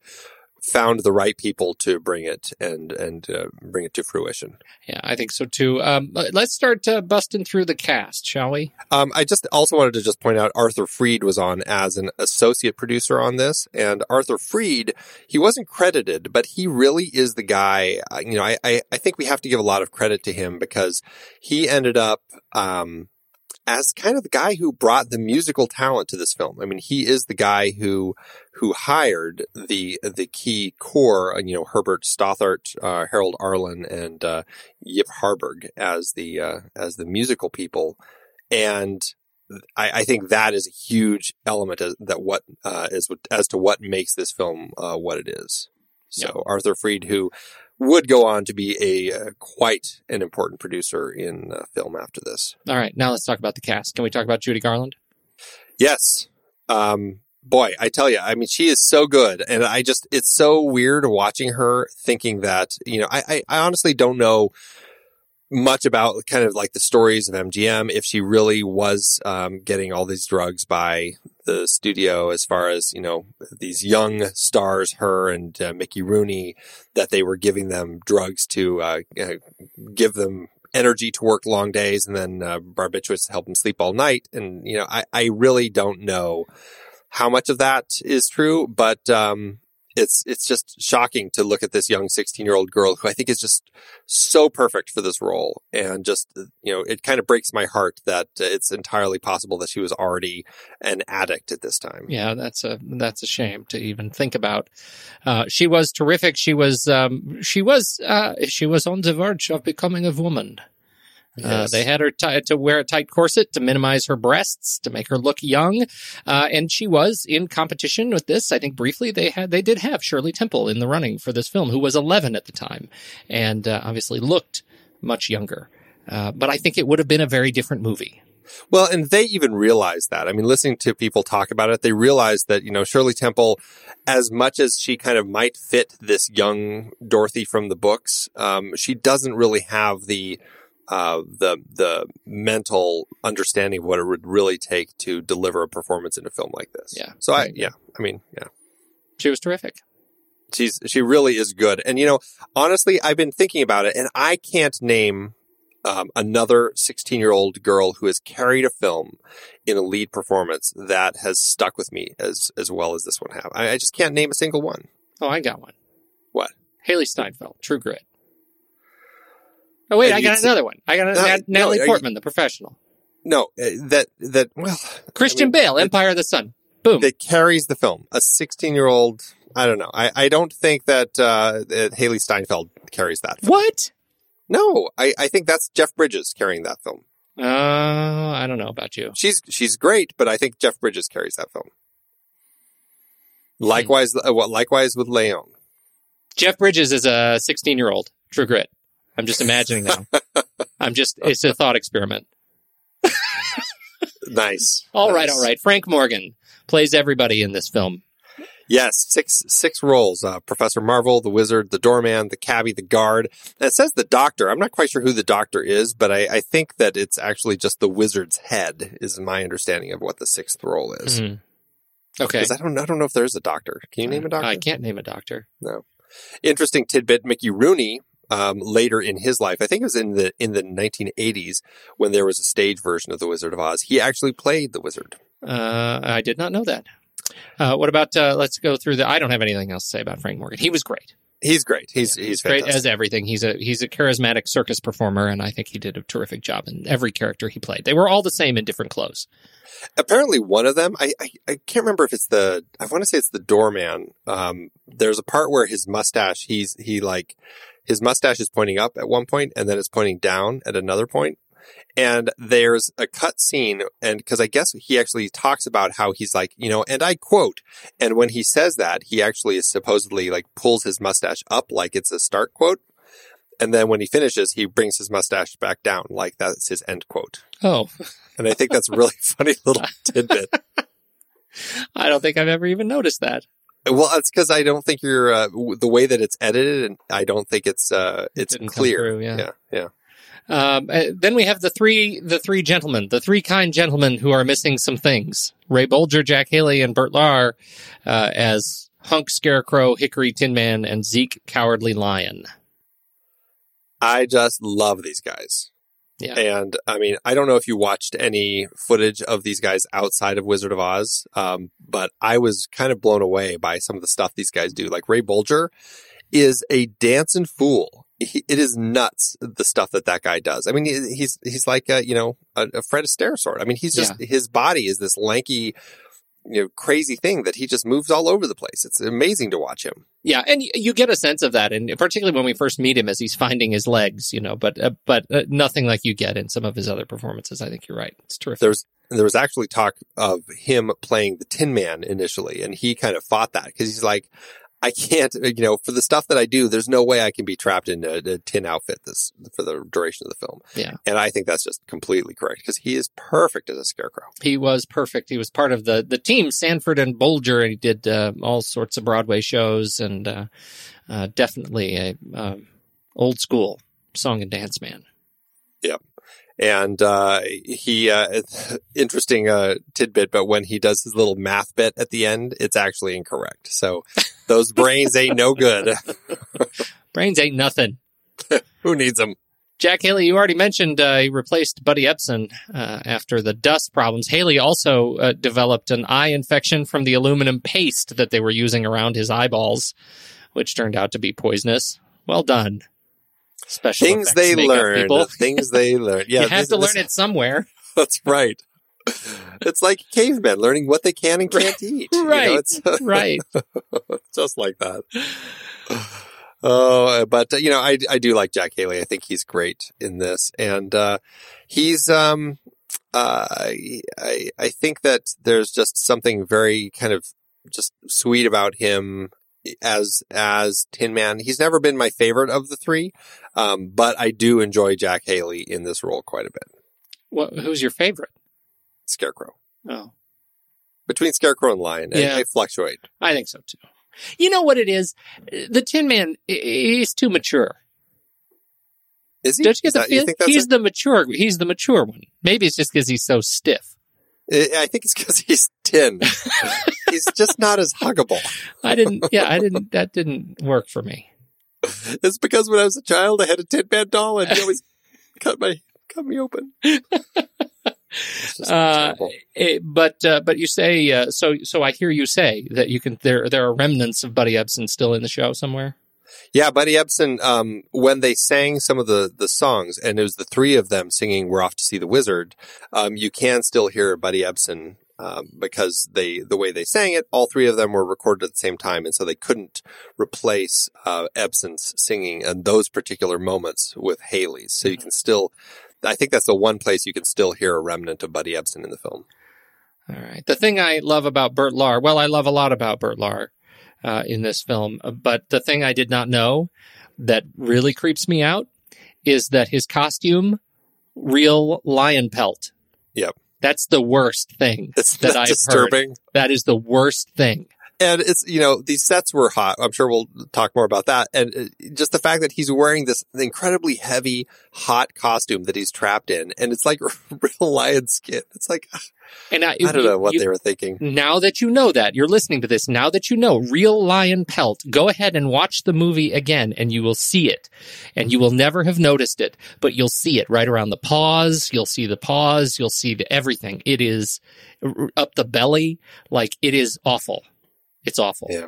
found the right people to bring it and and uh, bring it to fruition. Yeah, I think so too. Um, let's start uh, busting through the cast, shall we? Um, I just also wanted to just point out Arthur Freed was on as an associate producer on this, and Arthur Freed he wasn't credited, but he really is the guy. Uh, you know, I, I, I think we have to give a lot of credit to him because he ended up. Um, as kind of the guy who brought the musical talent to this film. I mean, he is the guy who who hired the the key core, uh, you know, Herbert Stothart, uh, Harold Arlen, and uh, Yip Harburg as the uh, as the musical people, and I, I think that is a huge element as, that what uh, is as to what makes this film uh, what it is. So Arthur Freed, who would go on to be a uh, quite an important producer in uh, film after this. All right, now let's talk about the cast. Can we talk about Judy Garland? Yes. Um, boy, I tell you, I mean, she is so good. And I just, it's so weird watching her thinking that, you know, I, I, I honestly don't know much about kind of like the stories of MGM, if she really was um, getting all these drugs by the studio, as far as, you know, these young stars, her and uh, Mickey Rooney, that they were giving them drugs to uh, uh, give them energy to work long days and then uh, barbiturates to help them sleep all night. And, you know, I, I really don't know how much of that is true, but um, it's it's just shocking to look at this young 16 year old girl who I think is just so perfect for this role, and just you know it kind of breaks my heart that it's entirely possible that she was already an addict at this time. Yeah, that's a that's a shame to even think about. Uh, she was terrific. She was um, she was uh, she was on the verge of becoming a woman. Uh, Yes. they had her t- to wear a tight corset to minimize her breasts, to make her look young, uh, and she was in competition with this. I think briefly they had they did have Shirley Temple in the running for this film, who was 11 at the time, and uh, obviously looked much younger. Uh, but I think it would have been a very different movie. Well, and they even realize that. I mean, listening to people talk about it, they realize that, you know, Shirley Temple, as much as she kind of might fit this young Dorothy from the books, um, she doesn't really have the, uh, the, the mental understanding of what it would really take to deliver a performance in a film like this. Yeah. So I, yeah, I mean, yeah. She was terrific. She's, she really is good. And, you know, honestly, I've been thinking about it and I can't name um, another 16 year old girl who has carried a film in a lead performance that has stuck with me as, as well as this one have. I, I just can't name a single one. Oh, I got one. What? Hailee Steinfeld, True Grit. Oh wait, I got another one. I got a, No, Nat- no, Natalie you- Portman, the professional. No, uh, that, that, well, Christian I mean, Bale, that- Empire of the Sun. Boom. that carries the film. A 16 year old, I don't know. I, I don't think that, uh, Hailee Steinfeld carries that. Film. what? No, I, I think that's Jeff Bridges carrying that film. Uh, I don't know about you. She's, she's great, but I think Jeff Bridges carries that film. Likewise, uh, well, likewise with Leon. Jeff Bridges is a 16 year old. True Grit. I'm just imagining now. I'm just, it's a thought experiment. Nice. All right, Nice. all right. Frank Morgan plays everybody in this film. Yes, six six roles: uh, Professor Marvel, the Wizard, the Doorman, the Cabbie, the Guard. And it says the Doctor. I'm not quite sure who the Doctor is, but I, I think that it's actually just the Wizard's head. Is my understanding of what the sixth role is. Mhm. Okay. 'Cause I don't I don't know if there's a Doctor. Can you name a Doctor? I can't name a doctor. No. Interesting tidbit: Mickey Rooney. Um, later in his life, I think it was in the in the 1980s when there was a stage version of the Wizard of Oz. He actually played the Wizard. Uh, I did not know that. Uh, what about, uh, let's go through the, I don't have anything else to say about Frank Morgan. He was great. He's great. He's Yeah, he's, great as everything. He's a he's a charismatic circus performer, and I think he did a terrific job in every character he played. They were all the same in different clothes. apparently one of them I, I i can't remember if it's the i want to say it's the doorman um there's a part where his mustache he's he like his mustache is pointing up at one point and then it's pointing down at another point. and there's a cut scene and because i guess he actually talks about how he's like you know and i quote and when he says that he actually is supposedly like pulls his mustache up like it's a start quote and then when he finishes he brings his mustache back down like that's his end quote Oh, and I think that's a really funny little tidbit. I don't think I've ever even noticed that. Well, it's because I don't think you're uh, w- the way that it's edited, and I don't think it's uh, it's clear. through, yeah. yeah, yeah. Um, uh, then we have the three the three gentlemen, the three kind gentlemen who are missing some things: Ray Bolger, Jack Haley, and Bert Lahr uh, as Hunk, Scarecrow, Hickory, Tin Man, and Zeke, Cowardly Lion. I just love these guys. Yeah. And I mean, I don't know if you watched any footage of these guys outside of Wizard of Oz, um, but I was kind of blown away by some of the stuff these guys do. Like Ray Bolger is a dancing fool. He, it is nuts the stuff that that guy does. I mean, he's he's like a, you know a, a Fred Astaire sort. I mean, he's just his body is this lanky you know crazy thing that he just moves all over the place. It's amazing to watch him. Yeah, and you get a sense of that, and particularly when we first meet him as he's finding his legs, you know. But uh, but uh, nothing like you get in some of his other performances. I think you're right. It's terrific. There's there was actually talk of him playing the Tin Man initially, and he kind of fought that because he's like, I can't, you know, for the stuff that I do, there's no way I can be trapped in a, a tin outfit this for the duration of the film. Yeah. and I think that's just completely correct because he is perfect as a scarecrow. he was perfect. He was part of the the team Sanford and Bolger, and he did uh, all sorts of Broadway shows, and uh, uh, definitely a um, old school song and dance man. And uh, he, uh, interesting uh, tidbit, but when he does his little math bit at the end, it's actually incorrect. So those brains ain't no good. Brains ain't nothing. Who needs them? Jack Haley, you already mentioned uh, he replaced Buddy Ebsen uh, after the dust problems. Haley also uh, developed an eye infection from the aluminum paste that they were using around his eyeballs, which turned out to be poisonous. Well done. Special Things they learn. Things they learn. Yeah, you have this- to this- learn it somewhere. That's right. It's like cavemen learning what they can and can't eat. you know, Right. it's right. just like that. Oh, but uh, you know, I I do like Jack Haley. I think he's great in this, and uh, he's um uh I I I think that there's just something very kind of just sweet about him as as Tin Man. He's never been my favorite of the three, um, but I do enjoy Jack Haley in this role quite a bit. What, who's your favorite? Scarecrow Oh, between Scarecrow and Lion, Yeah. I fluctuate. I think so too. You know what it is? The Tin Man he's too mature. Is he? Don't you get the feel? He's it? the mature. He's the mature one. Maybe it's just because he's so stiff. I think it's because he's tin. he's just not as huggable. I didn't. Yeah, I didn't. That didn't work for me. It's because when I was a child, I had a Tin Man doll, and he always cut my cut me open. Uh, terrible. eh, but uh, but you say uh, so. So I hear you say that you can. There there are remnants of Buddy Ebsen still in the show somewhere. Yeah, Buddy Ebsen. Um, when they sang some of the the songs, and it was the three of them singing "We're Off to See the Wizard," um, you can still hear Buddy Ebsen. Um, because they, the way they sang it, all three of them were recorded at the same time, and so they couldn't replace uh, Ebsen's singing and those particular moments with Haley's. So you can still, I think that's the one place you can still hear a remnant of Buddy Ebsen in the film. All right. The thing I love about Bert Lahr, well, I love a lot about Bert Lahr uh, in this film, uh, but the thing I did not know that really creeps me out is that his costume, real lion pelt. Yep. That's the worst thing. That not I've disturbing. That is the worst thing. And it's, you know, these sets were hot. I'm sure we'll talk more about that. And uh, just the fact that he's wearing this incredibly heavy, hot costume that he's trapped in. And it's like real lion skin. It's like, And I, I don't know what you- they were thinking. Now that you know that, you're listening to this, now that you know real lion pelt, go ahead and watch the movie again and you will see it. And you will never have noticed it, but you'll see it right around the paws. You'll see the paws. You'll see the, everything. It is up the belly. Like it is awful. It's awful. Yeah.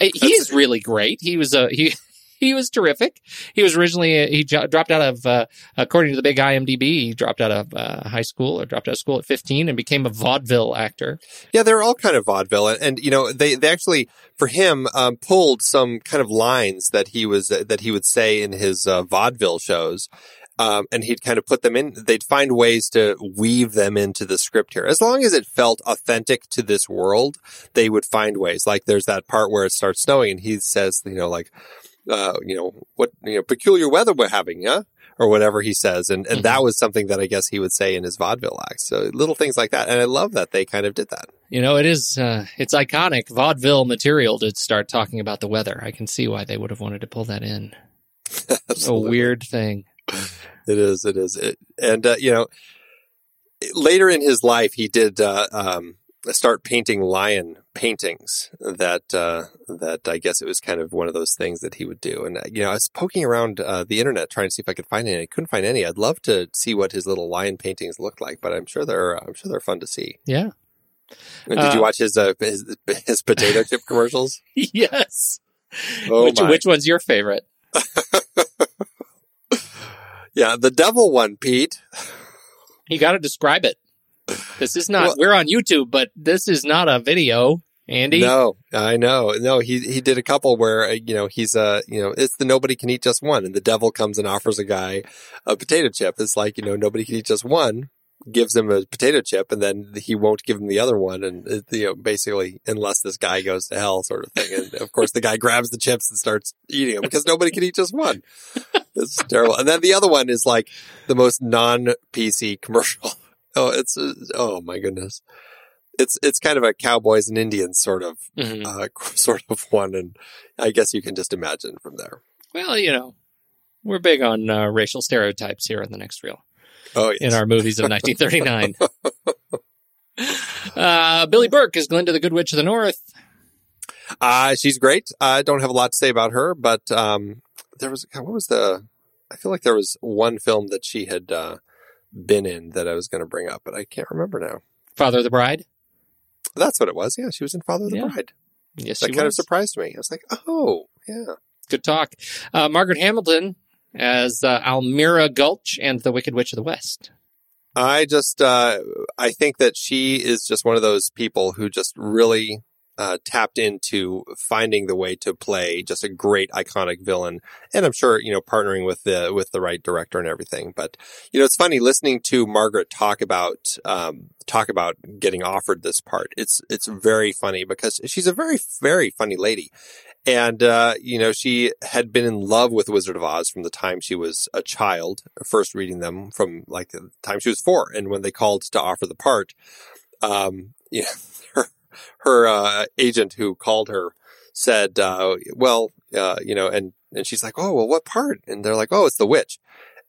Uh, He That's- is really great. He was a, he, he was terrific. He was originally, uh, he dropped out of, uh, according to the big IMDb, he dropped out of uh, high school or dropped out of school at 15 and became a vaudeville actor. Yeah, they're all kind of vaudeville, and, and you know they they actually for him um, pulled some kind of lines that he was that he would say in his uh, vaudeville shows, um, and he'd kind of put them in. They'd find ways to weave them into the script here, as long as it felt authentic to this world. They would find ways. Like there's that part where it starts snowing, and he says, you know, like, uh, you know, what you know, peculiar weather we're having, yeah. Or whatever he says, and and that was something that I guess he would say in his vaudeville act. So little things like that, and I love that they kind of did that. You know, it is, uh, it's iconic vaudeville material to start talking about the weather. I can see why they would have wanted to pull that in. A weird thing. It is. It is. It, and uh, you know, later in his life, he did uh, um, start painting lion paintings. That uh, that I guess it was kind of one of those things that he would do. And uh, you know, I was poking around uh, the internet trying to see if I could find any. I couldn't find any. I'd love to see what his little lion paintings looked like, but I'm sure they're I'm sure they're fun to see. Yeah. And did you Uh, watch his uh, his, his potato chip commercials? yes. Oh which, which one's your favorite? Yeah, the devil one, Pete. You got to describe it. This is not. Well- we're on YouTube, but this is not a video. Andy, No, I know. No, he he did a couple where uh, you know he's uh you know it's the nobody can eat just one, and the devil comes and offers a guy a potato chip. It's like you know nobody can eat just one, gives him a potato chip, and then he won't give him the other one, and you know basically unless this guy goes to hell, sort of thing. And of course the guy grabs the chips and starts eating them because nobody can eat just one. It's terrible. And then the other one is like the most non PC commercial. Oh, it's oh my goodness. It's it's kind of a cowboys and Indians sort of Mhm. uh, sort of one, and I guess you can just imagine from there. Well, you know, we're big on uh, racial stereotypes here in the next reel Oh, yes. in our movies of 1939. uh, Billie Burke is Glinda the Good Witch of the North. uh, she's great. I don't have a lot to say about her, but um, there was God, what was the? I feel like there was one film that she had uh, been in that I was going to bring up, but I can't remember now. Father of the Bride. That's what it was. Yeah, she was in Father of the Yeah. Bride. Yes, That kind of surprised me. I was like, oh, yeah. Good talk. Uh, Margaret Hamilton as uh, Almira Gulch and the Wicked Witch of the West. I just, uh, I think that she is just one of those people who just really uh, tapped into finding the way to play just a great iconic villain, and I'm sure you know partnering with the with the right director and everything. But you know, it's funny listening to Margaret talk about um, talk about getting offered this part. It's it's very funny because she's a very very funny lady. And, uh, you know, she had been in love with Wizard of Oz from the time she was a child, first reading them from like the time she was four. And when they called to offer the part, um, know, her, uh, agent who called her said, uh, well, uh, you know, and, and she's like, oh, well, what part? And they're like, oh, it's the witch.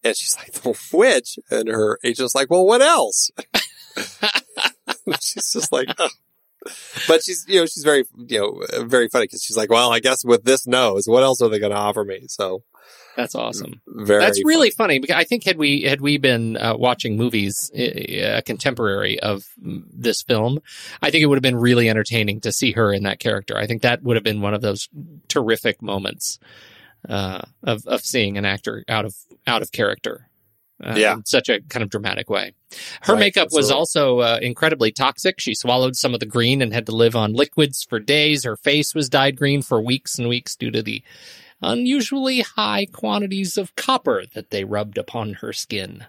And she's like, the witch? And her agent's like, well, what else? she's just like, oh. But she's, you know, she's very, you know, very funny because she's like, well, I guess with this nose, what else are they going to offer me? So That's awesome. very, That's really funny because I think had we had we been uh, watching movies uh, contemporary of this film, I think it would have been really entertaining to see her in that character. I think that would have been one of those terrific moments uh, of of seeing an actor out of out of character. Uh, Yeah. in such a kind of dramatic way. Her Right, makeup was absolutely. also uh, incredibly toxic. She swallowed some of the green and had to live on liquids for days. Her face was dyed green for weeks and weeks due to the unusually high quantities of copper that they rubbed upon her skin.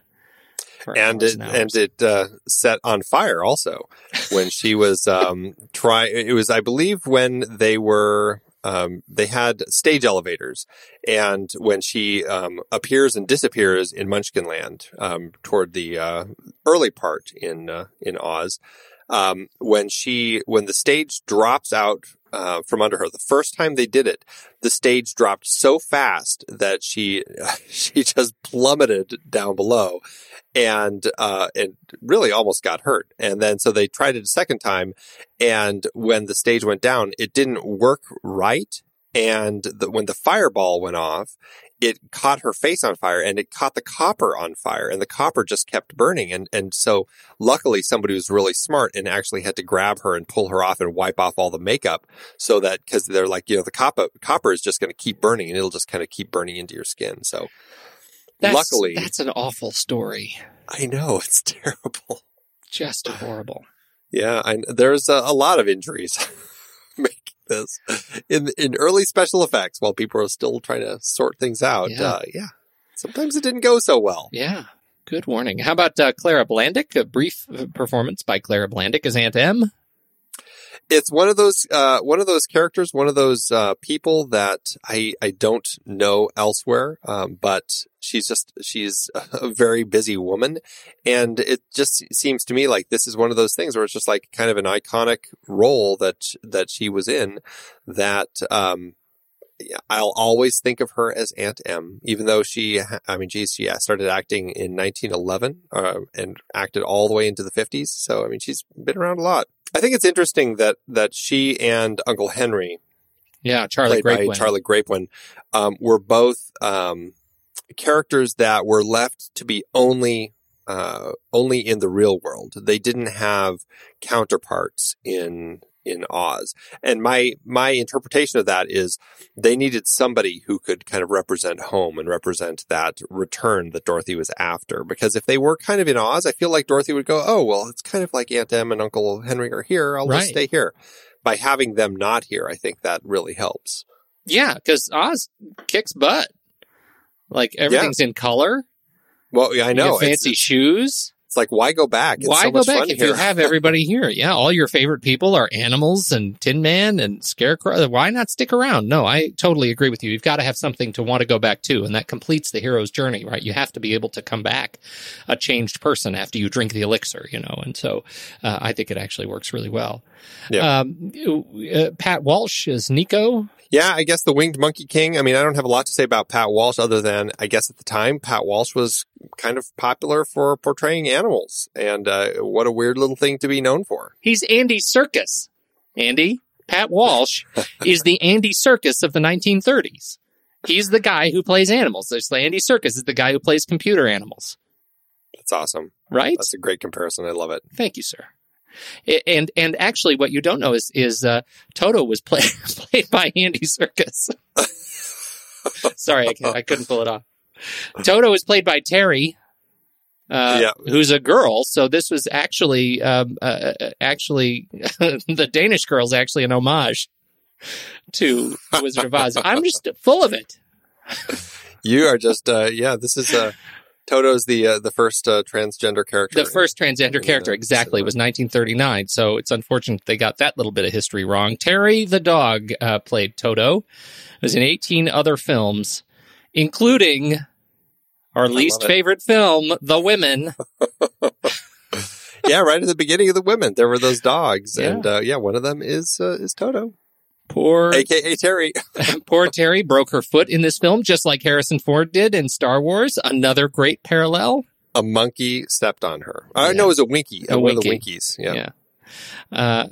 and it and it uh, set on fire also when she was um try it was i believe when they were um they had stage elevators and when she um appears and disappears in munchkinland um toward the uh early part in uh, in oz um when she when the stage drops out uh, from under her. The first time they did it, the stage dropped so fast that she she just plummeted down below, and uh, and really almost got hurt. And then so they tried it a second time, and when the stage went down, it didn't work right. And the, when the fireball went off, it caught her face on fire and it caught the copper on fire and the copper just kept burning. And, and so luckily somebody was really smart and actually had to grab her and pull her off and wipe off all the makeup so that, cause they're like, you know, the copper, copper is just going to keep burning and it'll just kind of keep burning into your skin. So That's- luckily, that's an awful story. I know it's terrible. Just horrible. Yeah, I, there's a, a lot of injuries this in in early special effects while people are still trying to sort things out. Yeah. Uh, yeah, sometimes it didn't go so well. Yeah. Good warning. How about uh, Clara Blandick? A brief performance by Clara Blandick as Aunt Em. It's one of those uh, one of those characters, one of those uh, people that I I don't know elsewhere, um, but she's just she's a very busy woman, and it just seems to me like this is one of those things where it's just like kind of an iconic role that that she was in that um, I'll always think of her as Aunt Em, even though she, I mean, geez, she started acting in 1911 uh, and acted all the way into the 50s. So, I mean, she's been around a lot. I think it's interesting that that she and Uncle Henry, Yeah, Charlie played Grapewin. Charley Grapewin, um, were both um, characters that were left to be only uh, only in the real world. They didn't have counterparts in in Oz. And my my interpretation of that is they needed somebody who could kind of represent home and represent that return that Dorothy was after. Because if they were kind of in Oz, I feel like Dorothy would go, "Oh, well, it's kind of like Aunt Em and Uncle Henry are here. I'll Right. just stay here." By having them not here, I think that really helps. Yeah, because Oz kicks butt. Like everything's in color. Well, yeah, I know. get It's, fancy shoes. It's like why go back? It's Why so go back if here. you have everybody here? Yeah, all your favorite people are animals and Tin Man and Scarecrow. Why not stick around? No, I totally agree with you. You've got to have something to want to go back to, and that completes the hero's journey, right? You have to be able to come back a changed person after you drink the elixir, you know. And so, uh, I think it actually works really well. Yeah. Um, uh, Pat Walshe is Nikko. Yeah, I guess the Winged Monkey King. I mean, I don't have a lot to say about Pat Walshe other than I guess at the time Pat Walshe was kind of popular for portraying animals, and uh, what a weird little thing to be known for. He's Andy Serkis. Andy, Pat Walshe is the Andy Serkis of the 1930s. He's the guy who plays animals. There's the Andy Serkis is the guy who plays computer animals, That's awesome. right? That's a great comparison. I love it. Thank you, sir. And and actually, what you don't know is is uh, Toto was play, played by Andy Serkis. Sorry, I, can't- I couldn't pull it off. Toto was played by Terry, uh, Yeah. who's a girl. So this was actually um, uh, uh, actually the Danish girl's actually an homage to Wizard of Oz. I'm just full of it. You are just uh, yeah. This is uh, Toto's the uh, the first uh, transgender character. The first transgender character, exactly, was 1939. So it's unfortunate they got that little bit of history wrong. Terry the dog uh, played Toto. Was in 18 other films, including our least favorite film, The Women. yeah, right at the beginning of the women, there were those dogs, Yeah. and uh, yeah, one of them is uh, is Toto, Poor, aka Terry. poor Terry broke her foot in this film, just like Harrison Ford did in Star Wars. Another great parallel. a monkey stepped on her. I Yeah. know it was a winky, A one of the winky. winkies. Yeah. Uh,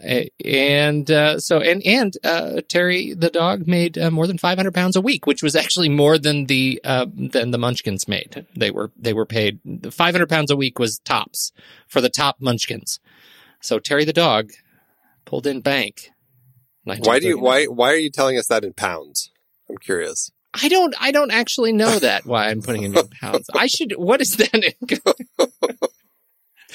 and uh, so and and uh, Terry the dog made uh, more than 500 pounds a week, which was actually more than the uh, than the Munchkins made. They were they were paid 500 pounds a week was tops for the top Munchkins. So Terry the dog pulled in bank. Why do you why why are you telling us that in pounds? I'm curious. I don't I don't actually know that why I'm putting it in pounds. I should what is that in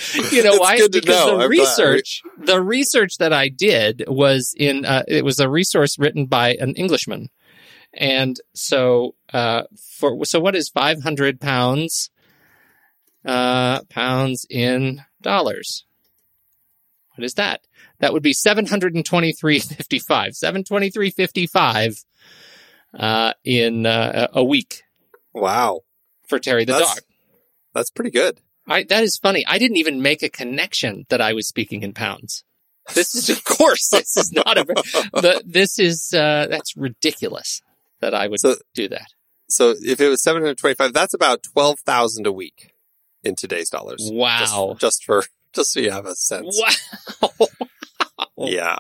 You know why? because know. the I'm glad. research the research that I did was in uh, it was a resource written by an Englishman. And so uh for so what is 500 pounds uh pounds in dollars? What is that? That would be 723.55. 723.55 uh in uh, a week Wow, for Terry the That's- dog. that's pretty good. I, that is funny. I didn't even make a connection that I was speaking in pounds. This is, of course, this is not a, the, this is, uh, that's ridiculous that I would So- do that. So if it was 725, that's about 12,000 a week in today's dollars. Wow. Just, just for just so you have a sense. Wow. Yeah,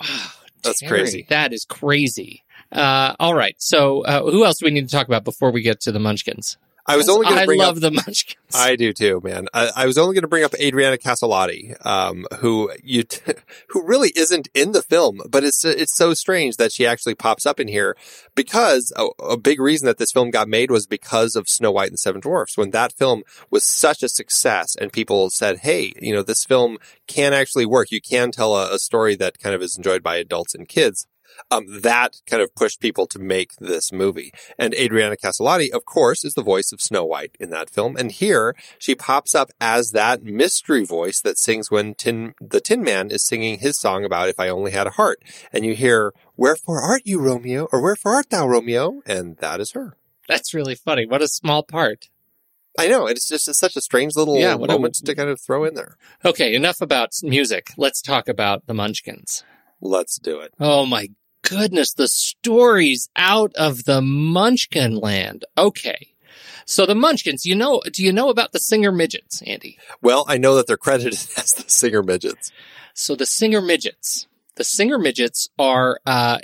Wow. That's Terry, crazy. That is crazy. Uh, all right. So, uh, who else do we need to talk about before we get to the Munchkins? I was only going to bring love up. the Munchkins. I do too, man. I, I was only going to bring up Adriana Caselotti, um, who you, t- who really isn't in the film, but it's it's so strange that she actually pops up in here because a, a big reason that this film got made was because of Snow White and the Seven Dwarfs. When that film was such a success, and people said, "Hey, you know, this film can actually work. You can tell a, a story that kind of is enjoyed by adults and kids." Um, that kind of pushed people to make this movie. And Adriana Caselotti, of course, is the voice of Snow White in that film. And here she pops up as that mystery voice that sings when Tin, the Tin Man is singing his song about If I Only Had a Heart. And you hear, Wherefore art you, Romeo? Or wherefore art thou, Romeo? And that is her. That's really funny. What a small part. I know. It's just it's such a strange little Yeah, a- moment to kind of throw in there. Okay. Enough about music. Let's talk about the Munchkins. Let's do it. Oh my goodness, the stories out of the Munchkin land. Okay. So the Munchkins, you know, do you know about the Singer Midgets, Andy? Well, I know that they're credited as the singer midgets. So the Singer Midgets The Singer Midgets are, uh,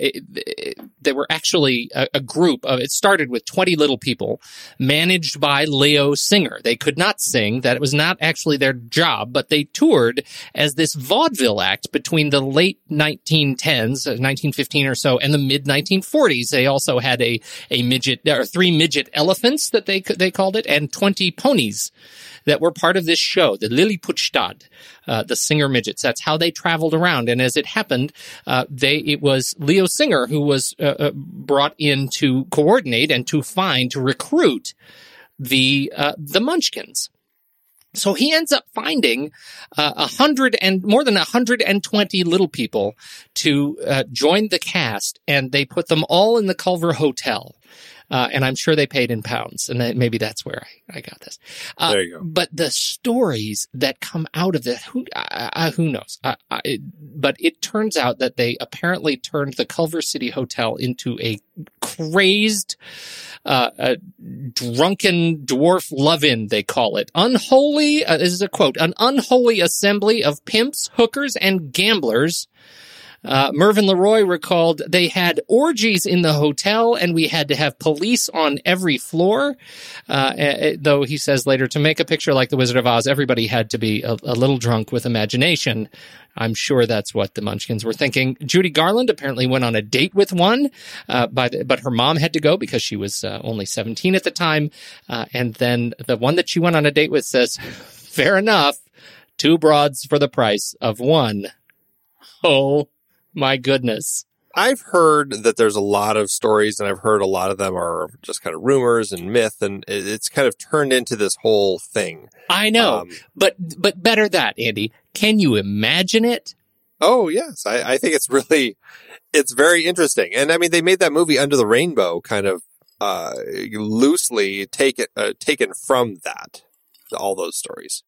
they were actually a, a, group of, it started with 20 little people managed by Leo Singer. They could not sing. That was not actually their job, but they toured as this vaudeville act between the late 1910s, 1915 uh, or so, and the mid 1940s. They also had a, a midget, or three midget elephants that they, they called it, and 20 ponies that were part of this show, the Lilliputstad, uh, the Singer Midgets. That's how they traveled around. And as it happened, uh, they it was Leo Singer who was uh, uh brought in to coordinate and to find to recruit the uh, the Munchkins. So he ends up finding uh, a hundred and more than hundred and twenty little people to join the cast, and they put them all in the Culver Hotel. Uh, and I'm sure they paid in pounds, and that, maybe that's where I, I got this. Uh, there you go. But the stories that come out of it, who who knows? but it turns out that they apparently turned the Culver City Hotel into a crazed, uh, a drunken dwarf love-in. They call it unholy. Uh, this is a quote: an unholy assembly of pimps, hookers, and gamblers uh, Mervyn LeRoy recalled they had orgies in the hotel and we had to have police on every floor. Uh, though he says later to make a picture like the Wizard of Oz, everybody had to be a, a little drunk with imagination. I'm sure that's what the Munchkins were thinking. Judy Garland apparently went on a date with one, uh, the, but her mom had to go because she was uh, only 17 at the time. Uh, and then the one that she went on a date with says, fair enough, two broads for the price of one. Oh my goodness. I've heard that there's a lot of stories, and I've heard a lot of them are just kind of rumors and myth, and it's kind of turned into this whole thing. I know, um, but but better that, Andy. Can you imagine it? Oh yes, I, I think it's really, it's very interesting, and I mean they made that movie Under the Rainbow kind of uh, loosely take it, uh, taken from that, all those stories.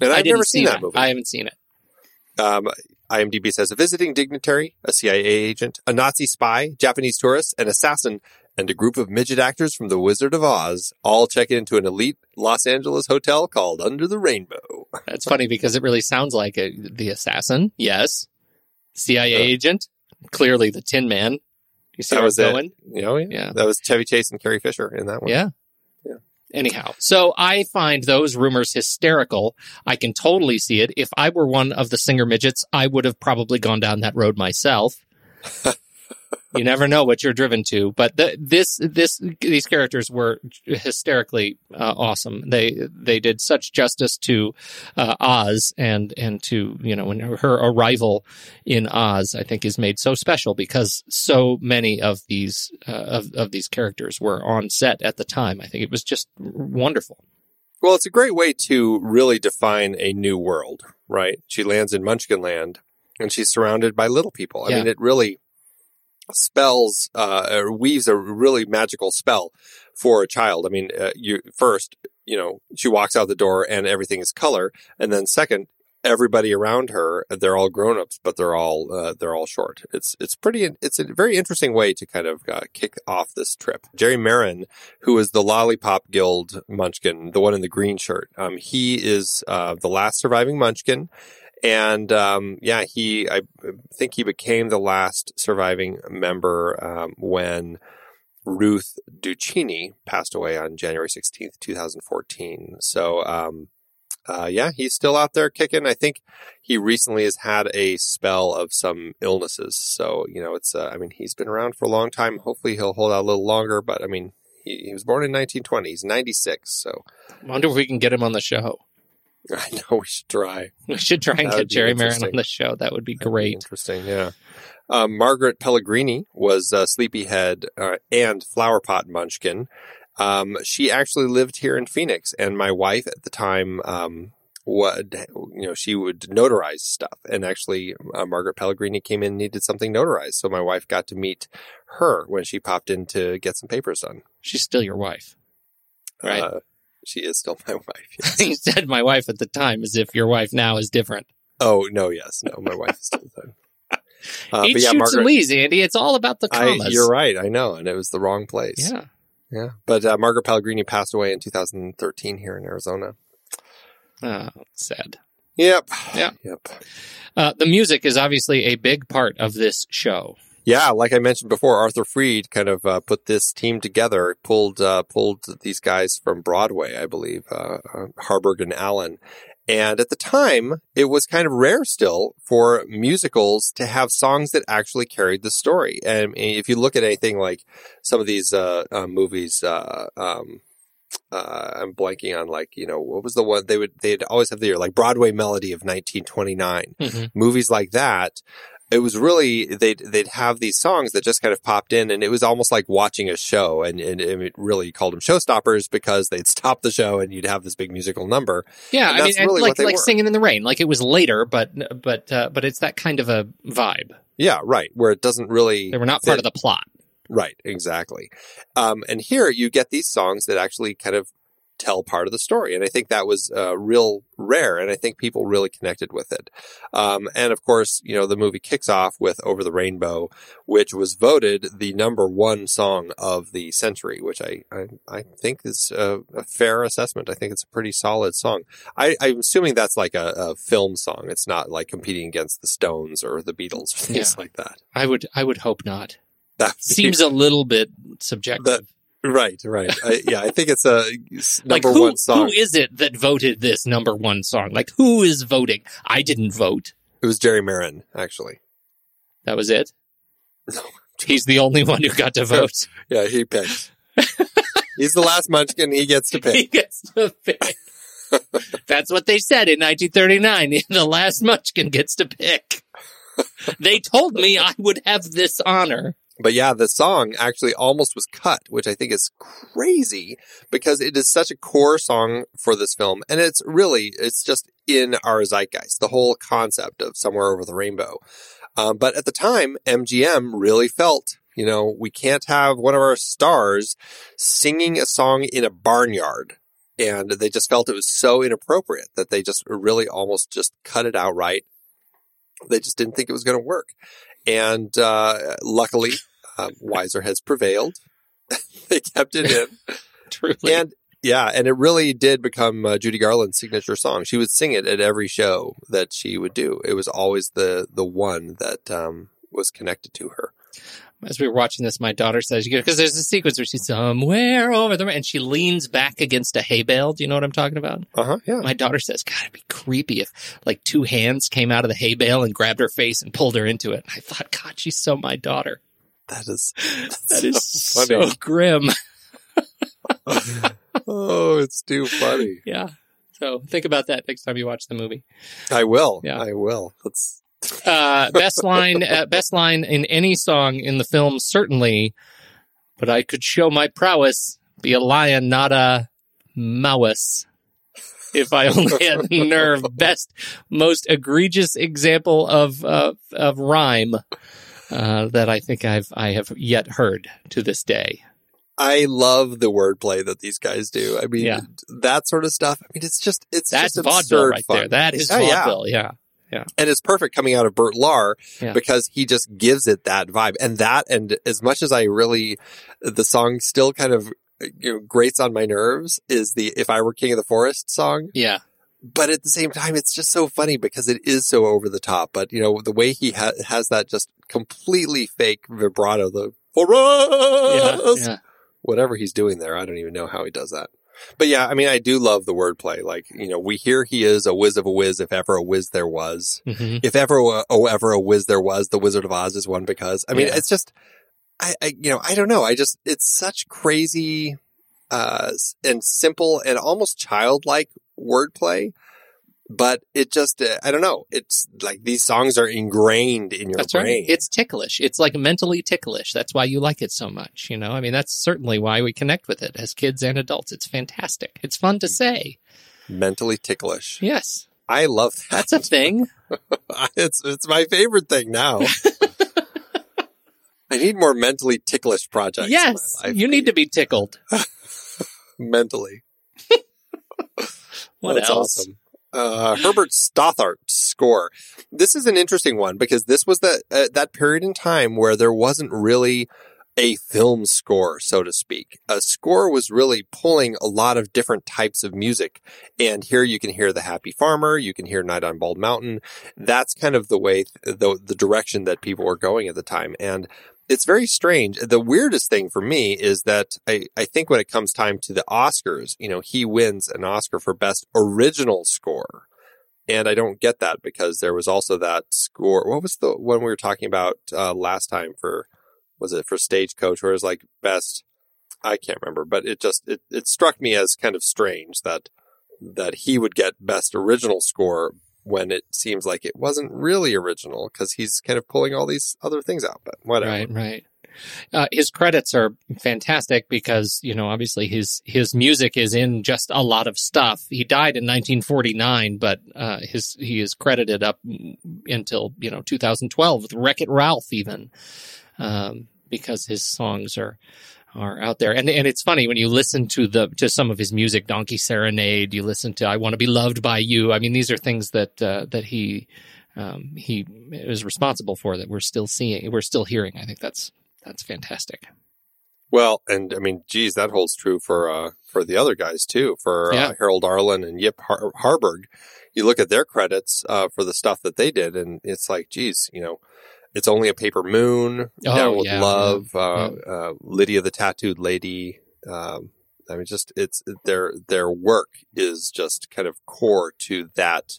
And I've never seen that, that movie. I haven't seen it. Um, IMDb says a visiting dignitary, a CIA agent, a Nazi spy, Japanese tourist, an assassin, and a group of midget actors from The Wizard of Oz all check into an elite Los Angeles hotel called Under the Rainbow. That's funny because it really sounds like a, the assassin. Yes. CIA uh, agent. Clearly the Tin Man. You see that was going? It. Oh, yeah. yeah. That was Chevy Chase and Carrie Fisher in that one. Yeah. Anyhow, so I find those rumors hysterical. I can totally see it. If I were one of the singer midgets, I would have probably gone down that road myself. you never know what you're driven to. But the, this, this, these characters were hysterically uh, awesome. They they did such justice to uh, Oz and and to you know when her arrival in Oz, I think, is made so special because so many of these uh, of of these characters were on set at the time. I think it was just wonderful. Well, it's a great way to really define a new world, right? She lands in Munchkinland and she's surrounded by little people. I yeah. mean, it really spells uh, or weaves a really magical spell for a child. I mean, uh, you first, you know, she walks out the door and everything is color, and then second, everybody around her, they're all grown-ups, but they're all uh, they're all short. It's it's pretty. It's a very interesting way to kind of uh, kick off this trip. Jerry Maren, who is the Lollipop Guild Munchkin, the one in the green shirt, um, he is uh, the last surviving Munchkin. And um, yeah, he I think he became the last surviving member um, when Ruth Duccini passed away on January sixteenth, two thousand fourteen. So um, uh, yeah, he's still out there kicking. I think he recently has had a spell of some illnesses. So you know, it's uh, I mean he's been around for a long time. Hopefully he'll hold out a little longer. But I mean he, he was born in 1920. He's 96. So I wonder if we can get him on the show. I know we should try. We should try and get Jerry Maren on the show. That would be That'd great. Be interesting, yeah. Um, Margaret Pellegrini was uh, Sleepyhead uh, and Flowerpot Munchkin. Um, she actually lived here in Phoenix, and my wife at the time, um, would you know she would notarize stuff, and actually uh, Margaret Pellegrini came in and needed something notarized, so my wife got to meet her when she popped in to get some papers done. She's still your wife, right? Uh, she is still my wife. Yes. you said my wife at the time as if your wife now is different. Oh no, yes, no, my wife is still the same. Uh, Eats yeah, shoots and leaves, Andy. It's all about the commas. I, you're right. I know, and it was the wrong place. Yeah, yeah. But uh, Margaret Pellegrini passed away in 2013 here in Arizona. Oh, sad. Yep. Yeah. Yep. Uh, the music is obviously a big part of this show. Yeah, like I mentioned before, Arthur Freed kind of uh, put this team together, pulled uh, pulled these guys from Broadway, I believe, uh, uh, Harburg and Arlen. And at the time, it was kind of rare still for musicals to have songs that actually carried the story. And if you look at anything like some of these uh, uh, movies, uh, um, uh, I'm blanking on like you know what was the one they would they'd always have the year like Broadway Melody of 1929 Mhm. movies like that. It was really they'd they'd have these songs that just kind of popped in, and it was almost like watching a show. And, and, and it really called them showstoppers because they'd stop the show and you'd have this big musical number. Yeah, I mean, really like like were. singing in the rain. Like it was later, but but uh, but it's that kind of a vibe. Yeah, right. Where it doesn't really They were not part of the plot. Right, exactly. Um, and here you get these songs that actually kind of tell part of the story. And I think that was uh, real rare. And I think people really connected with it. Um, and of course, you know, the movie kicks off with Over the Rainbow, which was voted the number one song of the century, which I, I, I think is a, a fair assessment. I think it's a pretty solid song. I, I'm assuming that's like a, a film song. It's not like competing against the Stones or the Beatles or things Yeah. like that. I would I would hope not. That Seems a little bit subjective. Right, right. I, yeah, I think it's a s- like number who one song. who is it that voted this number one song? Like who is voting? I didn't vote. it was Jerry Maren, actually. That was it. No. He's the only one who got to vote. Yeah, he picked. He's the last munchkin. He gets to pick. he gets to pick. That's what they said in 1939. The last Munchkin gets to pick. They told me I would have this honor. But yeah, the song actually almost was cut, which I think is crazy because it is such a core song for this film. And it's really, it's just in our zeitgeist, the whole concept of Somewhere Over the Rainbow. Um, but at the time, MGM really felt, you know, we can't have one of our stars singing a song in a barnyard. And they just felt it was so inappropriate that they just really almost just cut it outright. They just didn't think it was going to work. And, uh, luckily, uh, wiser has prevailed. they kept it in. Truly. And yeah, and it really did become uh, Judy Garland's signature song. She would sing it at every show that she would do. It was always the the one that um, was connected to her. As we were watching this, my daughter says, because there's a sequence where she's somewhere over the, and she leans back against a hay bale. Do you know what I'm talking about? Uh huh. Yeah. My daughter says, God, it'd be creepy if like two hands came out of the hay bale and grabbed her face and pulled her into it. I thought, God, she's so my daughter. That is That is so so, grim. oh, it's too funny. Yeah. So think about that next time you watch the movie. I will. Yeah. I will. That's Uh, best line, uh, best line in any song in the film, certainly. But I could show my prowess, be a lion, not a mouse. If I only had nerve. Best, most egregious example of uh, of rhyme uh, that I think I've I have yet heard to this day. I love the wordplay that these guys do. I mean, Yeah. that sort of stuff. I mean, it's just it's That's just vaudeville absurd right fun. there. That is Oh, yeah. vaudeville. Yeah. and it's perfect coming out of Bert Lahr Yeah. because he just gives it that vibe and that and as much as I really the song still kind of you know grates on my nerves is the if I were king of the forest song Yeah. but at the same time it's just so funny because it is so over the top but you know the way he ha- has that just completely fake vibrato the Yeah. forest Yeah. whatever he's doing there I don't even know how he does that but yeah, I mean, I do love the wordplay. Like, you know, we hear he is a whiz of a whiz, if ever a whiz there was hmm if ever a- oh ever a whiz there was the wizard of oz is one because i mean Yeah. it's just I, I you know i don't know i just it's such crazy uh and simple and almost childlike wordplay but it just uh, i don't know it's like these songs are ingrained in your That's brain right. It's ticklish. It's like mentally ticklish. That's why you like it so much. You know, I mean, that's certainly why we connect with it as kids and adults. It's fantastic. It's fun to say. mentally ticklish Yes, i love that that's a thing. it's it's my favorite thing now i need more mentally ticklish projects yes, in my life you need to be tickled. mentally What That's else? awesome. Uh, Herbert Stothart score. This is an interesting one because this was the uh, that period in time where there wasn't really a film score, so to speak. A score was really pulling a lot of different types of music. And here you can hear The Happy Farmer, you can hear Night on Bald Mountain. That's kind of the way, the, the direction that people were going at the time. And it's very strange. The weirdest thing for me is that I, I think when it comes time to the Oscars, you know, he wins an Oscar for best original score. And I don't get that because there was also that score. What was the one we were talking about uh, last time for, was it for Stagecoach where it was like best, I can't remember, but it just, it, it struck me as kind of strange that, that he would get best original score when it seems like it wasn't really original because he's kind of pulling all these other things out, but whatever. Right, right. Uh, his credits are fantastic because you know obviously his his music is in just a lot of stuff. He died in 1949, but uh, his he is credited up until you know 2012 with Wreck It Ralph even um, because his songs are are out there. And and it's funny when you listen to the to some of his music, Donkey Serenade. You listen to I Want to Be Loved by You. I mean, these are things that uh, that he um, he is responsible for that we're still seeing, we're still hearing. I think that's that's fantastic. Well, and I mean, geez, that holds true for uh, for the other guys too. For Yeah. uh, Harold Arlen and Yip Har- Harburg, you look at their credits uh, for the stuff that they did, and it's like, geez, you know, it's only a paper moon, Oh, down with yeah, love, yeah, uh, uh, Lydia the tattooed lady. Um, I mean, just it's their their work is just kind of core to that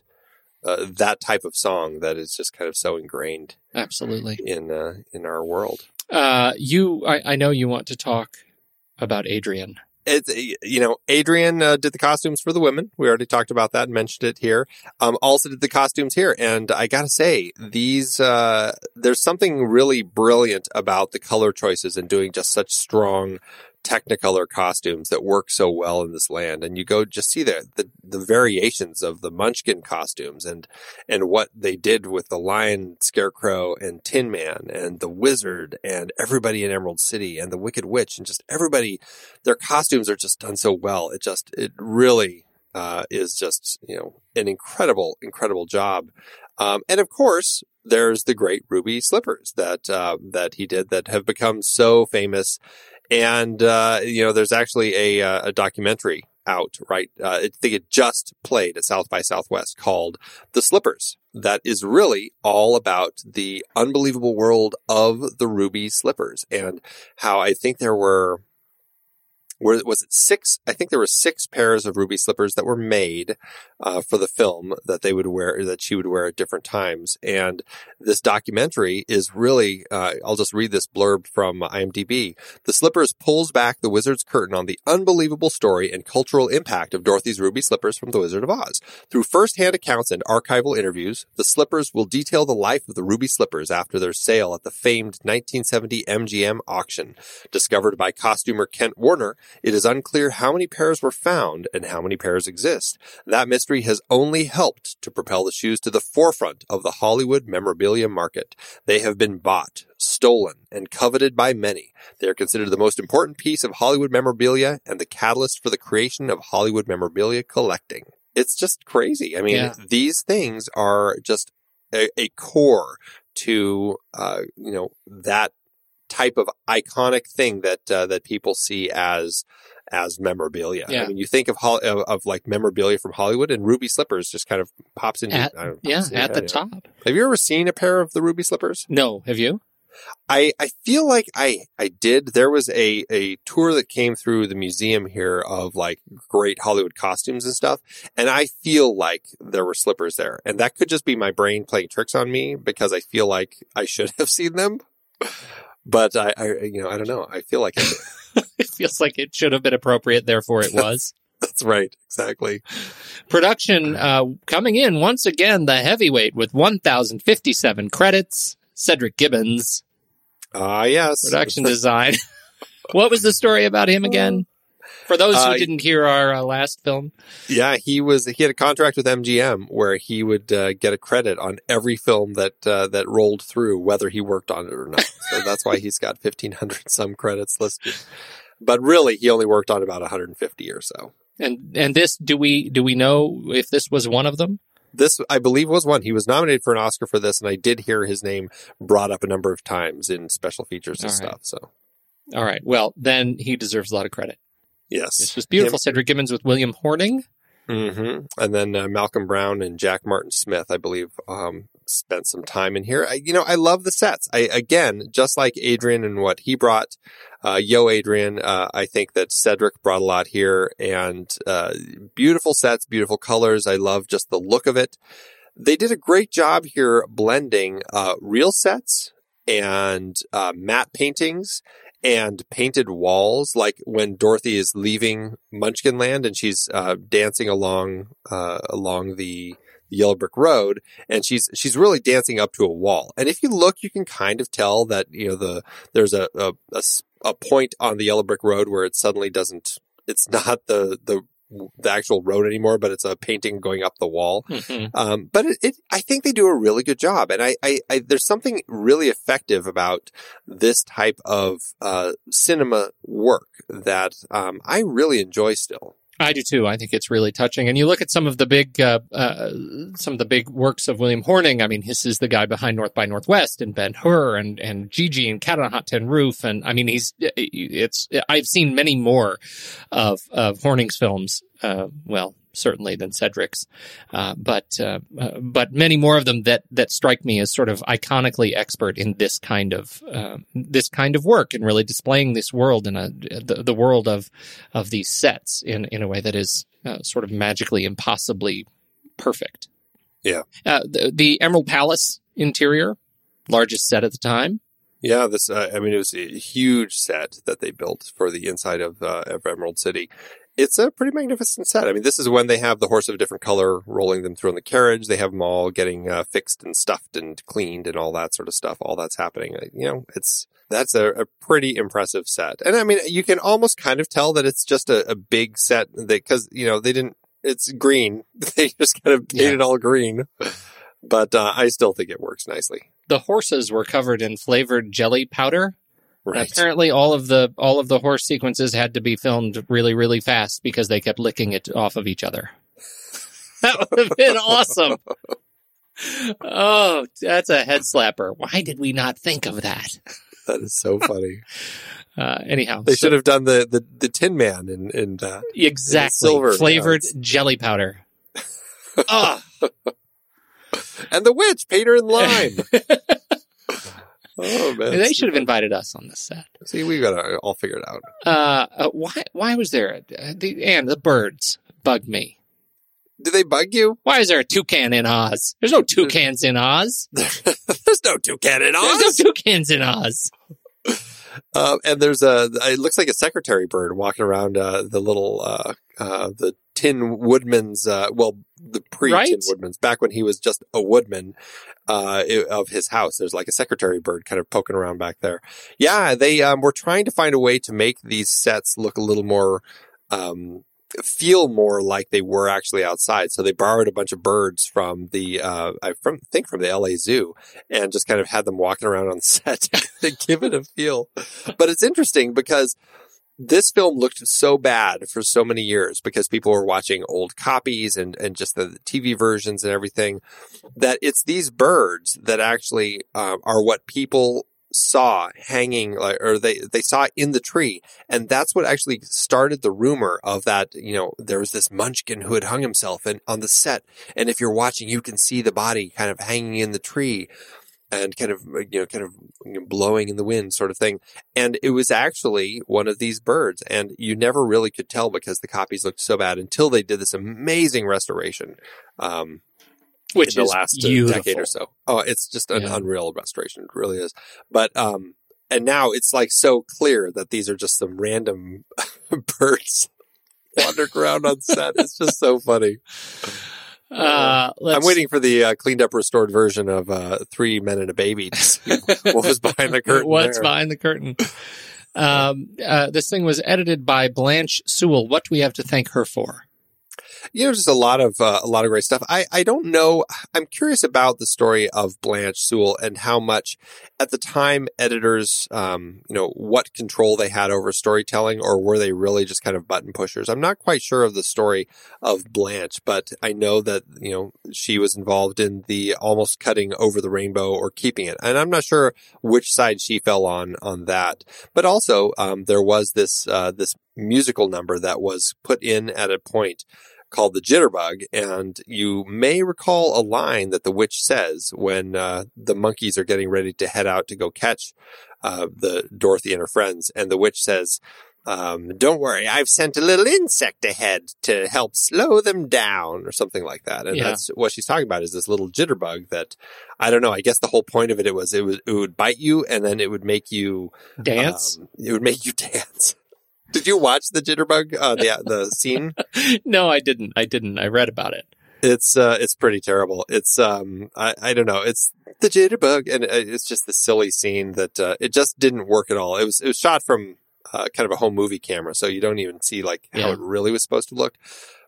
uh, that type of song that is just kind of so ingrained Absolutely. in uh, in our world. Uh, you, I, I know you want to talk about Adrian. It's you know Adrian uh, did the costumes for the women. We already talked about that and mentioned it here. Um, also did the costumes here, and I gotta say these uh, there's something really brilliant about the color choices and doing just such strong technicolor costumes that work so well in this land and you go just see the, the the variations of the munchkin costumes and and what they did with the lion scarecrow and tin man and the wizard and everybody in emerald city and the wicked witch and just everybody their costumes are just done so well. It just it really uh, is just you know an incredible incredible job. Um, and of course there's the great ruby slippers that uh, that he did that have become so famous and uh, you know there's actually a, uh, a documentary out right uh, i think it just played at south by southwest called the slippers that is really all about the unbelievable world of the ruby slippers and how i think there were were, was it six? I think there were six pairs of ruby slippers that were made uh, for the film that they would wear, that she would wear at different times. And this documentary is really, uh, I'll just read this blurb from IMDb. The Slippers pulls back the wizard's curtain on the unbelievable story and cultural impact of Dorothy's ruby slippers from The Wizard of Oz. Through first-hand accounts and archival interviews, the Slippers will detail the life of the ruby slippers after their sale at the famed 1970 MGM auction. Discovered by costumer Kent Warner, it is unclear how many pairs were found and how many pairs exist. That mystery has only helped to propel the shoes to the forefront of the Hollywood memorabilia market. They have been bought, stolen, and coveted by many. They are considered the most important piece of Hollywood memorabilia and the catalyst for the creation of Hollywood memorabilia collecting. It's just crazy. I mean, Yeah. these things are just a, a core to, uh, you know, that type of iconic thing that uh, that people see as as memorabilia. Yeah. I mean, you think of, of of like memorabilia from Hollywood, and ruby slippers just kind of pops into At- don't- Yeah, at your the head, top. yeah. Have you ever seen a pair of the ruby slippers? No, have you? I, I feel like I, I did. There was a, a tour that came through the museum here of like great Hollywood costumes and stuff. And I feel like there were slippers there. And that could just be my brain playing tricks on me because I feel like I should have seen them. But I, I you know, I don't know. I feel like I did. it feels like it should have been appropriate, therefore it was. that's right. Exactly. Production uh, coming in once again, the heavyweight with 1,057 credits. Cedric Gibbons, Ah, yes. production design. what was the story about him again? For those who Uh, didn't hear our uh, last film, Yeah, he was. He had a contract with MGM where he would uh, get a credit on every film that uh, that rolled through, whether he worked on it or not. So that's why he's got fifteen hundred some credits listed. But really, he only worked on about one hundred and fifty or so. and and this do we do we know if this was one of them? This, I believe, was one. He was nominated for an Oscar for this, and I did hear his name brought up a number of times in special features and All right. stuff. So All right. Well, then he deserves a lot of credit. Yes. This was beautiful. Cedric Gibbons with William Horning. hmm And then uh, Malcolm Brown and Jack Martin Smith, I believe, um, spent some time in here. I, you know, I love the sets. I again, just like Adrian and what he brought, uh, Yo Adrian, uh, I think that Cedric brought a lot here and uh, beautiful sets, beautiful colors. I love just the look of it. They did a great job here blending uh, real sets and uh, matte paintings and painted walls, like when Dorothy is leaving Munchkin Land and she's uh, dancing along uh, along the Yellow Brick Road, and she's she's really dancing up to a wall. And if you look, you can kind of tell that you know the there's a a point on the Yellow Brick Road where it suddenly doesn't. It's not the the the actual road anymore, but it's a painting going up the wall. Mhm. Um, but it, it, I think they do a really good job. And I, I, I, there's something really effective about this type of, uh, cinema work that, um, I really enjoy still. I do too. I think it's really touching. And you look at some of the big, uh, uh, some of the big works of William Horning. I mean, this is the guy behind North by Northwest and Ben Hur and and Gigi and Cat on a Hot Tin Roof. And I mean, he's it's. I've seen many more of of Horning's films. Uh, well, certainly than Cedric's, uh, but uh, uh, but many more of them that that strike me as sort of iconically expert in this kind of uh, this kind of work and really displaying this world in a the, the world of of these sets in in a way that is uh, sort of magically impossibly perfect. Yeah. Uh, the, the Emerald Palace interior, largest set at the time. Yeah, this, uh, I mean, it was a huge set that they built for the inside of, uh, of Emerald City. It's a pretty magnificent set. I mean, this is when they have the horse of a different color rolling them through in the carriage. They have them all getting uh, fixed and stuffed and cleaned and all that sort of stuff. All that's happening. You know, it's that's a, a pretty impressive set. And I mean, you can almost kind of tell that it's just a, a big set because you know they didn't. It's green. They just kind of painted it all green. But uh, I still think it works nicely. The horses were covered in flavored jelly powder. Right. Apparently, all of the all of the horse sequences had to be filmed really, really fast because they kept licking it off of each other. That would have been awesome. Oh, that's a head slapper. Why did we not think of that? That is so funny. Uh, anyhow, They so- should have done the, the, the Tin Man in, in that. exactly silver, flavored yeah, jelly powder. oh, And the witch, Peter and Lime. oh, man. they should have invited us on this set. See, we got to all figure it out. Uh, uh, why? Why was there a, uh, the and the birds bug me? Do they bug you? Why is there a toucan in Oz? There's no toucans in Oz. There's no toucan in Oz. There's no toucans in Oz. Um, and there's a, it looks like a secretary bird walking around, uh, the little, uh, uh, the Tin Woodman's, uh, well, the pre-Tin Right? Woodman's, back when he was just a woodman, uh, of his house. There's like a secretary bird kind of poking around back there. Yeah, they, um, were trying to find a way to make these sets look a little more, um, feel more like they were actually outside. So they borrowed a bunch of birds from the, uh, I from, think from the LA Zoo and just kind of had them walking around on the set to give it a feel. But it's interesting because this film looked so bad for so many years because people were watching old copies and, and just the TV versions and everything that it's these birds that actually um, are what people saw hanging or they they saw in the tree. And that's what actually started the rumor of that you know there was this munchkin who had hung himself and on the set. And if you're watching you can see the body kind of hanging in the tree and kind of you know kind of blowing in the wind sort of thing. And it was actually one of these birds and you never really could tell because the copies looked so bad until they did this amazing restoration um Which in the last uh, beautiful. decade or so. Oh it's just an Yeah. unreal restoration. It really is. But um and now it's like so clear that these are just some random birds wandering around on set. It's just so funny Uh, let's, I'm waiting for the uh, cleaned up, restored version of uh, Three Men and a Baby to see what was behind the curtain. What's there. behind the curtain? Um, uh, this thing was edited by Blanche Sewell. What do we have to thank her for? You know, just a lot of uh, a lot of great stuff. I I don't know. I'm curious about the story of Blanche Sewell and how much at the time editors, um, you know, what control they had over storytelling, or were they really just kind of button pushers? I'm not quite sure of the story of Blanche, but I know that you know she was involved in the almost cutting over the rainbow or keeping it, and I'm not sure which side she fell on on that. But also, um, there was this uh, this musical number that was put in at a point called the jitterbug and you may recall a line that the witch says when uh, the monkeys are getting ready to head out to go catch uh, the dorothy and her friends and the witch says um, don't worry, I've sent a little insect ahead to help slow them down or something like that. And Yeah. that's what she's talking about is this little jitterbug that I don't know. I guess the whole point of it, it was, it was, it would bite you and then it would make you Dance? um, it would make you dance. Did you watch the jitterbug, uh, the, the scene? no, I didn't. I didn't. I read about it. It's, uh, it's pretty terrible. It's, um, I, I don't know. It's the jitterbug and uh, it's just the silly scene that, uh, it just didn't work at all. It was, it was shot from, uh, kind of a home movie camera. So you don't even see like how Yeah. it really was supposed to look.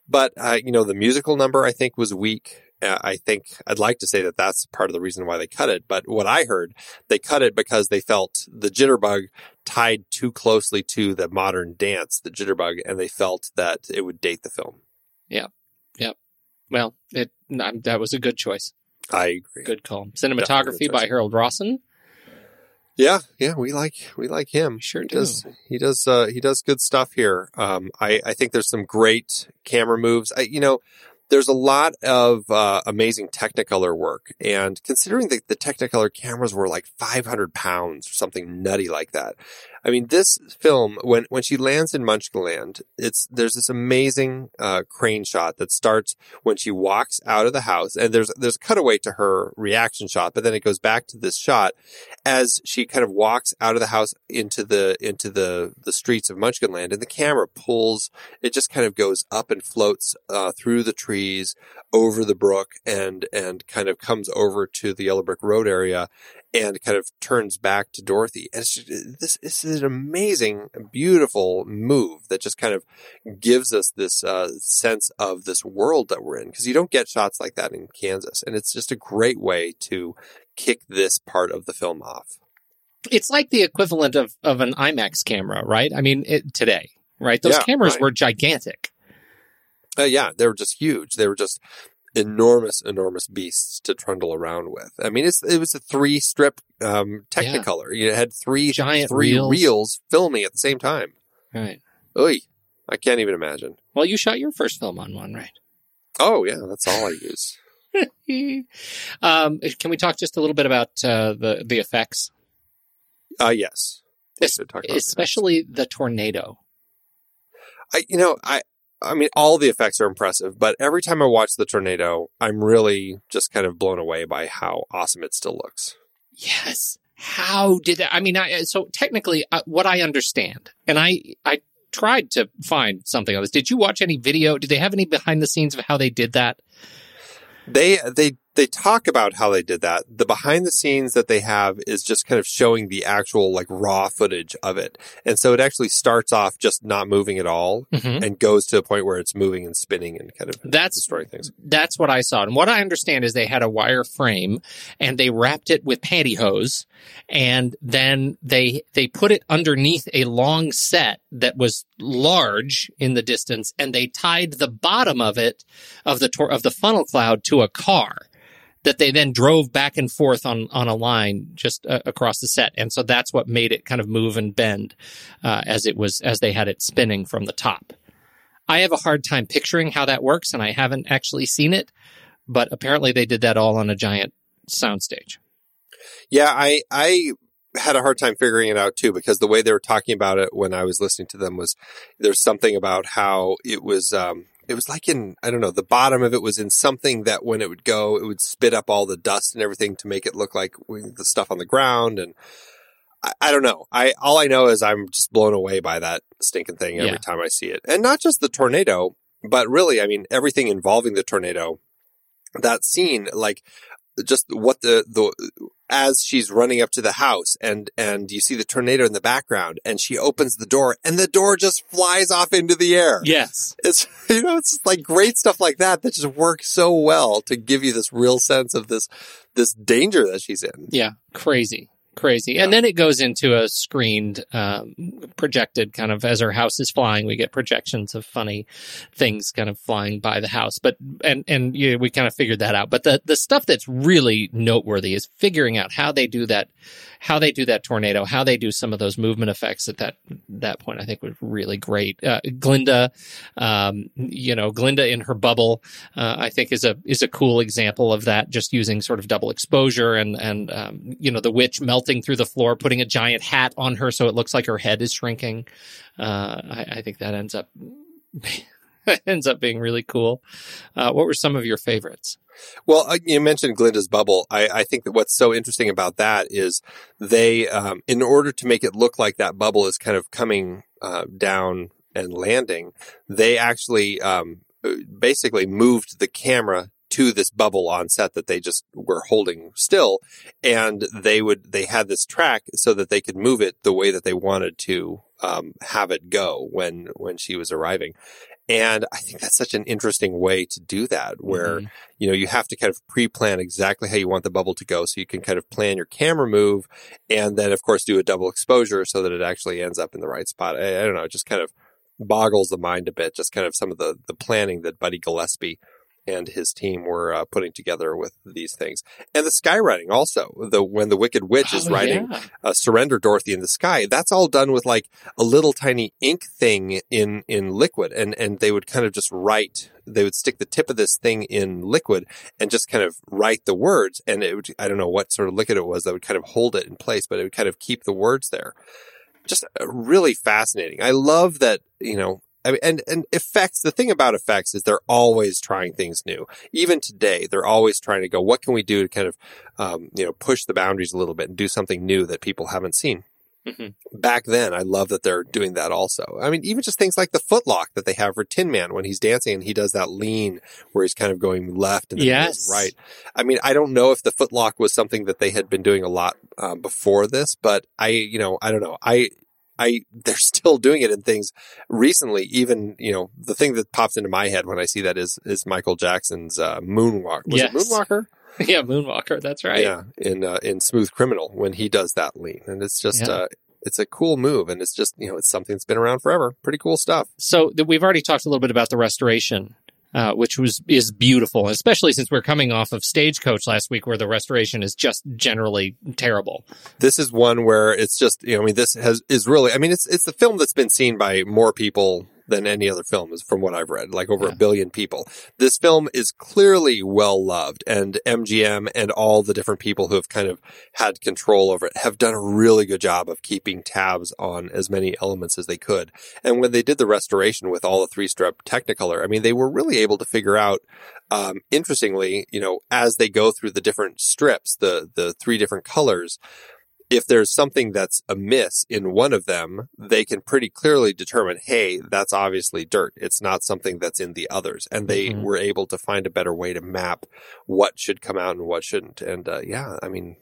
But, uh, you know, the musical number I think was weak. Uh, I think I'd like to say that that's part of the reason why they cut it. But what I heard, they cut it because they felt the jitterbug tied too closely to the modern dance, the jitterbug, and they felt that it would date the film. Yeah. Yeah. Well, it um, that was a good choice. I agree. Good call. Cinematography by. Harold Rosson. Yeah, yeah, we like we like him. Sure He do. does he does uh, he does good stuff here. Um, I I think there's some great camera moves. I you know there's a lot of uh, amazing Technicolor work, and considering that the Technicolor cameras were like 500 pounds or something nutty like that. I mean, this film when when she lands in Munchkinland, it's there's this amazing uh, crane shot that starts when she walks out of the house, and there's there's a cutaway to her reaction shot, but then it goes back to this shot as she kind of walks out of the house into the into the the streets of Munchkinland, and the camera pulls. It just kind of goes up and floats uh, through the trees, over the brook, and and kind of comes over to the Yellow Brick Road area, and kind of turns back to Dorothy. And just, this, this is an amazing, beautiful move that just kind of gives us this uh, sense of this world that we're in because you don't get shots like that in Kansas, and it's just a great way to kick this part of the film off. It's like the equivalent of of an IMAX camera, right? I mean, it, today, right? Those Yeah, cameras right. were gigantic. Uh, yeah, they were just huge. They were just enormous, enormous beasts to trundle around with. I mean, it's it was a three strip um, Technicolor. You had three Giant three reels. reels filming at the same time. Right. Oy, I can't even imagine. Well, you shot your first film on one, right? Oh yeah, that's all I use. um, can we talk just a little bit about uh, the the effects, Uh, yes. Es- talk about the especially the tornado? I, you know, I, I mean, all the effects are impressive, but every time I watch the tornado, I'm really just kind of blown away by how awesome it still looks. Yes. How did that? I mean, I, so technically, uh, what I understand, and I I tried to find something on this. Did you watch any video? Did they have any behind the scenes of how they did that? They, they, they talk about how they did that. The behind the scenes that they have is just kind of showing the actual like raw footage of it. And so it actually starts off just not moving at all Mm-hmm. and goes to a point where it's moving and spinning and kind of That's destroying things. that's what I saw. And what I understand is they had a wire frame and they wrapped it with pantyhose and then they they put it underneath a long set that was large in the distance and they tied the bottom of it of the tor- of the funnel cloud to a car that they then drove back and forth on on a line just uh, across the set and so that's what made it kind of move and bend uh, as it was as they had it spinning from the top I have a hard time picturing how that works, and I haven't actually seen it. But apparently, they did that all on a giant soundstage. Yeah, I I had a hard time figuring it out too because the way they were talking about it when I was listening to them was there's something about how it was um it was like in I don't know the bottom of it was in something that when it would go it would spit up all the dust and everything to make it look like the stuff on the ground. And I, I don't know. I all I know is I'm just blown away by that stinking thing every Yeah. time I see it. And not just the tornado but really I mean everything involving the tornado that scene like just what the the as she's running up to the house and, and you see the tornado in the background and she opens the door and the door just flies off into the air. Yes. It's, you know, it's like great stuff like that that just works so well to give you this real sense of this, this danger that she's in. Yeah. Crazy. Crazy. And then it goes into a screened, um, projected kind of as our house is flying, we get projections of funny things kind of flying by the house. But, and, and yeah, we kind of figured that out. But the, the stuff that's really noteworthy is figuring out how they do that, how they do that tornado, how they do some of those movement effects at that, that point, I think was really great. Uh, Glinda, um, you know, Glinda in her bubble, uh, I think is a, is a cool example of that, just using sort of double exposure and, and, um, you know, the witch melting through the floor, putting a giant hat on her so it looks like her head is shrinking. Uh, I, I think that ends up, ends up being really cool. Uh, what were some of your favorites? Well, uh, you mentioned Glinda's bubble. I, I, think that what's so interesting about that is they, um, in order to make it look like that bubble is kind of coming uh, down and landing, they actually um, basically moved the camera to this bubble on set that they just were holding still. And they would, they had this track so that they could move it the way that they wanted to, um, have it go when, when she was arriving. And I think that's such an interesting way to do that where, mm-hmm. you know, you have to kind of pre-plan exactly how you want the bubble to go. So you can kind of plan your camera move and then of course do a double exposure so that it actually ends up in the right spot. I, I don't know. It just kind of boggles the mind a bit. Just kind of some of the, the planning that Buddy Gillespie and his team were uh, putting together with these things. And the skywriting also, the when the Wicked Witch is oh, writing yeah. uh, "Surrender, Dorothy" in the sky, that's all done with like a little tiny ink thing in in liquid, and and they would kind of just write. They would stick the tip of this thing in liquid and just kind of write the words, and it would I don't know what sort of liquid it was that would kind of hold it in place, but it would kind of keep the words there just uh, really fascinating. I love that, you know, I mean, and, and effects, the thing about effects is they're always trying things new. Even today, they're always trying to go, what can we do to kind of, um, you know, push the boundaries a little bit and do something new that people haven't seen. Mm-hmm. Back then, I love that they're doing that also. I mean, even just things like the footlock that they have for Tin Man when he's dancing and he does that lean where he's kind of going left and then yes. right. I mean, I don't know if the footlock was something that they had been doing a lot um, before this, but I, you know, I don't know. I, I, they're still doing it in things recently. Even, you know, the thing that pops into my head when I see that is, is Michael Jackson's, uh, Moonwalk. Was yes. it Moonwalker? yeah, Moonwalker. That's right. Yeah. In, uh, in Smooth Criminal when he does that lean. And it's just, yeah. uh, it's a cool move and it's just, you know, it's something that's been around forever. Pretty cool stuff. So th- we've already talked a little bit about the restoration uh, which was is beautiful, especially since we're coming off of Stagecoach last week, where the restoration is just generally terrible. This is one where it's just you know, I mean, this has is really, I mean, it's it's the film that's been seen by more people than any other film is from what I've read, like over yeah. a billion people. This film is clearly well loved and MGM and all the different people who have kind of had control over it have done a really good job of keeping tabs on as many elements as they could. And when they did the restoration with all the three strip Technicolor, I mean, they were really able to figure out, um, interestingly, you know, as they go through the different strips, the, the three different colors, if there's something that's amiss in one of them, they can pretty clearly determine, hey, that's obviously dirt. It's not something that's in the others. And they mm-hmm. were able to find a better way to map what should come out and what shouldn't. And uh, yeah, I mean,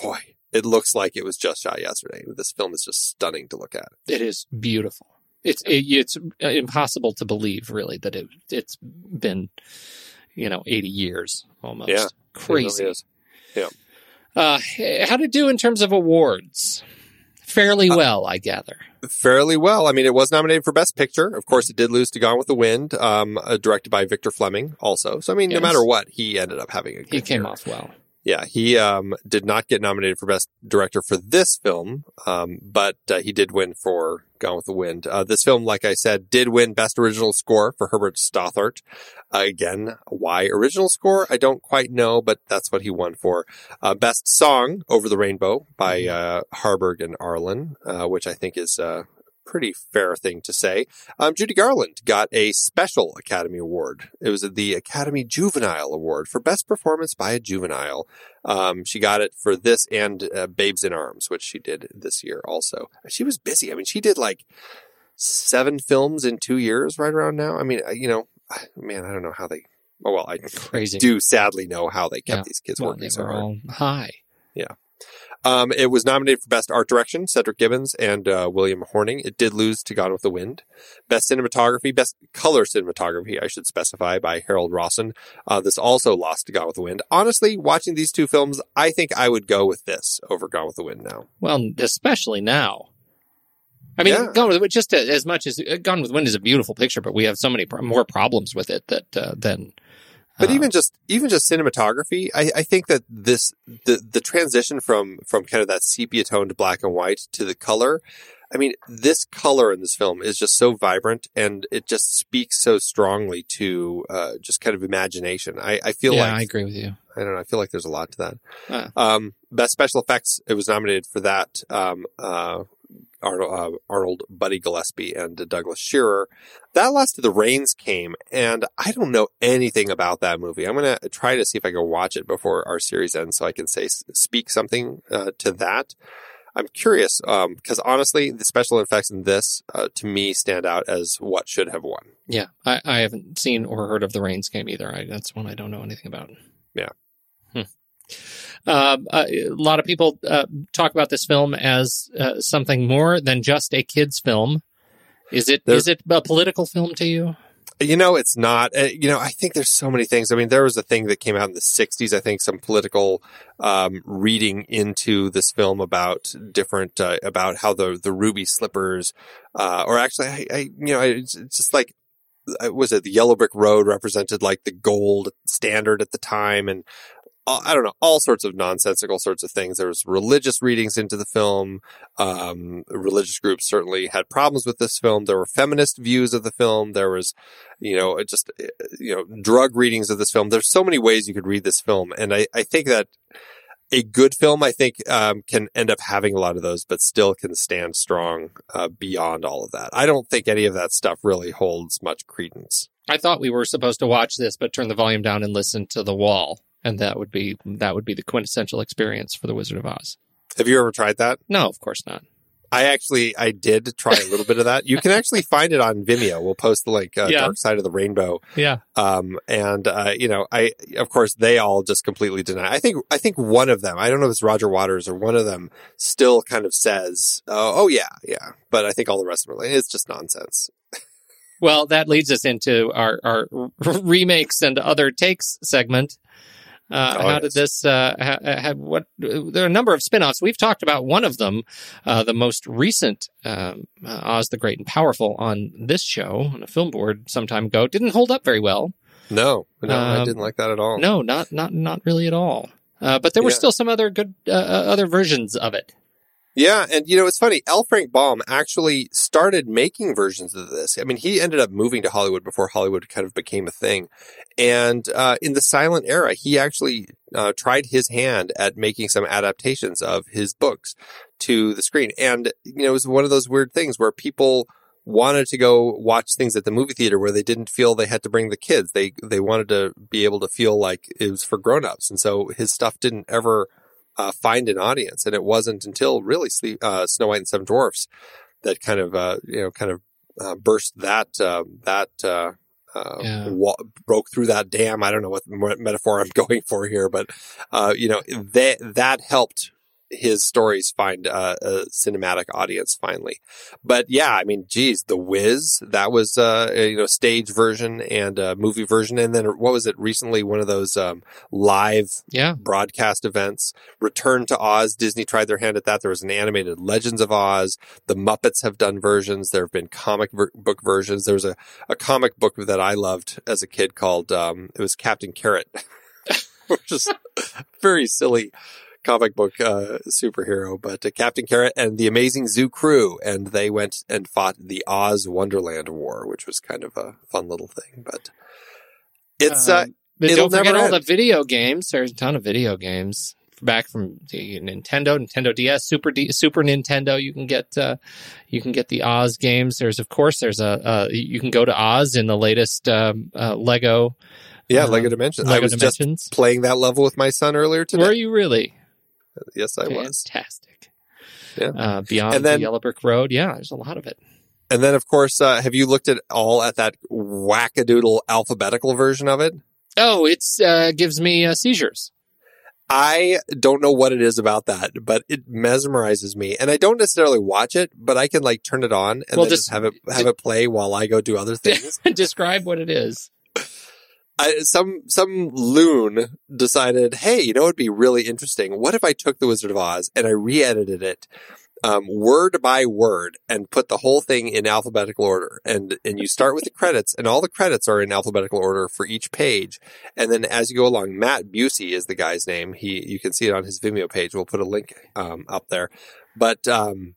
boy, it looks like it was just shot yesterday. This film is just stunning to look at. It is beautiful. It's it, it's impossible to believe, really, that it it's been, you know, eighty years almost. Yeah, crazy. Really yeah. Uh, how to do in terms of awards? Fairly uh, well, uh, I gather. Fairly well. I mean, it was nominated for Best Picture. Of course, it did lose to Gone with the Wind, um, uh, directed by Victor Fleming also. So, I mean, yes. no matter what, he ended up having a He came year. off well. Yeah, he um, did not get nominated for Best Director for this film, um, but uh, he did win for Gone with the Wind. Uh, this film, like I said, did win Best Original Score for Herbert Stothart. Uh, again, why original score? I don't quite know, but that's what he won for. Uh, Best Song, Over the Rainbow by mm-hmm. uh, Harburg and Arlen, uh, which I think is pretty fair thing to say. Um, Judy Garland got a special Academy Award. It was the Academy Juvenile Award for Best Performance by a Juvenile. Um, she got it for this and uh, Babes in Arms, which she did this year also. She was busy. I mean, she did like seven films in two years right around now. I mean, you know, man, I don't know how they, oh, well, I Crazy. do sadly know how they kept yeah. these kids well, working they so were hard. all high. Yeah. Um, it was nominated for Best Art Direction, Cedric Gibbons and uh, William Horning. It did lose to Gone with the Wind. Best Cinematography, Best Color Cinematography, I should specify, by Harold Rosson. Uh, this also lost to Gone with the Wind. Honestly, watching these two films, I think I would go with this over Gone with the Wind now. Well, especially now. I mean, Yeah. Gone with the Wind, just as much as uh, Gone with the Wind is a beautiful picture, but we have so many more problems with it that uh, than. But uh, even just even just cinematography, I, I think that this the the transition from from kind of that sepia tone to black and white to the color, I mean, this color in this film is just so vibrant and it just speaks so strongly to uh, just kind of imagination. I, I feel yeah, like I agree with you. I don't know. I feel like there's a lot to that. Ah. Um, best special effects. It was nominated for that. Um, uh, Arnold, uh, Arnold Buddy Gillespie and Douglas Shearer. That lost to The Rains came, and I don't know anything about that movie. I'm gonna try to see if I can watch it before our series ends, so I can say speak something uh, to that. I'm curious because honestly, the special effects in this, uh, to me, stand out as what should have won. Yeah, I, I haven't seen or heard of the rains came either. I, that's one I don't know anything about. Yeah. Um, uh, a lot of people uh, talk about this film as uh, something more than just a kids' film. Is it? There- Is it a political film to you? You know, it's not. Uh, you know, I think there's so many things. I mean, there was a thing that came out in the '60s. I think some political um, reading into this film about different uh, about how the the ruby slippers, uh, or actually, I, I you know, it's, it's just like was it the yellow brick road represented like the gold standard at the time, and I don't know, all sorts of nonsensical sorts of things. There was religious readings into the film. Um, religious groups certainly had problems with this film. There were feminist views of the film. There was, you know, just, uh, you know, drug readings of this film. There's so many ways you could read this film. And I, I think that a good film, I think, um, can end up having a lot of those, but still can stand strong, uh, beyond all of that. I don't think any of that stuff really holds much credence. I thought we were supposed to watch this, but turn the volume down and listen to the wall, and that would be that would be the quintessential experience for the Wizard of Oz. Have you ever tried that? No, of course not. I actually, I did try a little bit of that. You can actually find it on Vimeo. We'll post the link, uh, Yeah. Dark Side of the Rainbow. Yeah, Um, and, uh, you know, I, of course, they all just completely deny. I think, I think one of them, I don't know if it's Roger Waters or one of them still kind of says, oh, oh yeah, yeah. But I think all the rest of them are like, it's just nonsense. Well, that leads us into our, our remakes and other takes segment. Uh, Oh, how did this, uh, ha, ha, what, there are a number of spin-offs. We've talked about one of them, uh, the most recent, um, uh, Oz the Great and Powerful on this show on a film board some time ago. Didn't hold up very well. No, no, I Um, didn't like that at all. No, not, not, not really at all. Uh, but there were Yeah. still some other good, uh, uh, other versions of it. Yeah, and you know it's funny. L. Frank Baum actually started making versions of this. I mean, he ended up moving to Hollywood before Hollywood kind of became a thing, and uh, in the silent era, he actually uh, tried his hand at making some adaptations of his books to the screen. And you know, it was one of those weird things where people wanted to go watch things at the movie theater where they didn't feel they had to bring the kids. They they wanted to be able to feel like it was for grown-ups. And so his stuff didn't ever uh, find an audience. And it wasn't until really Sleep, uh, Snow White and Seven Dwarfs that kind of, uh, you know, kind of uh, burst that, uh, that, uh, uh, Yeah. wa- broke through that dam. I don't know what, metaphor I'm going for here, but, uh, you know, that, that helped his stories find uh, a cinematic audience finally. But yeah, I mean, geez, The Wiz, that was, uh, a, you know, stage version and uh movie version. And then what was it recently? One of those, um, live Yeah. broadcast events. Return to Oz. Disney tried their hand at that. There was an animated Legends of Oz. The Muppets have done versions. There have been comic ver- book versions. There was a, a comic book that I loved as a kid called, um, it was Captain Carrot, which is very silly comic book, uh, superhero, but uh, Captain Carrot and the Amazing Zoo Crew. And they went and fought the Oz Wonderland War, which was kind of a fun little thing, but it's, uh, Um, but don't forget all the video games. There's a ton of video games back from the Nintendo, Nintendo DS, Super D, Super Nintendo. You can get uh, you can get the Oz games. There's of course there's a uh, you can go to Oz in the latest um, uh, Lego. yeah, Lego Dimensions. I Lego was just playing that level with my son earlier today. Were you really? Yes, I was. Fantastic. Yeah. Uh, beyond And then- the Yellow Brick Road. Yeah, there's a lot of it. And then, of course, uh, have you looked at all at that wackadoodle alphabetical version of it? Oh, it uh, gives me uh, seizures. I don't know what it is about that, but it mesmerizes me. And I don't necessarily watch it, but I can like turn it on and Well, just- just have it have it play while I go do other things. Describe what it is. I, some some loon decided, hey, you know, it'd be really interesting. What if I took the Wizard of Oz and I re-edited it um, word by word and put the whole thing in alphabetical order? And and you start with the credits, and all the credits are in alphabetical order for each page. And then as you go along, Matt Bucy is the guy's name. He you can see it on his Vimeo page. We'll put a link um, up there. But um,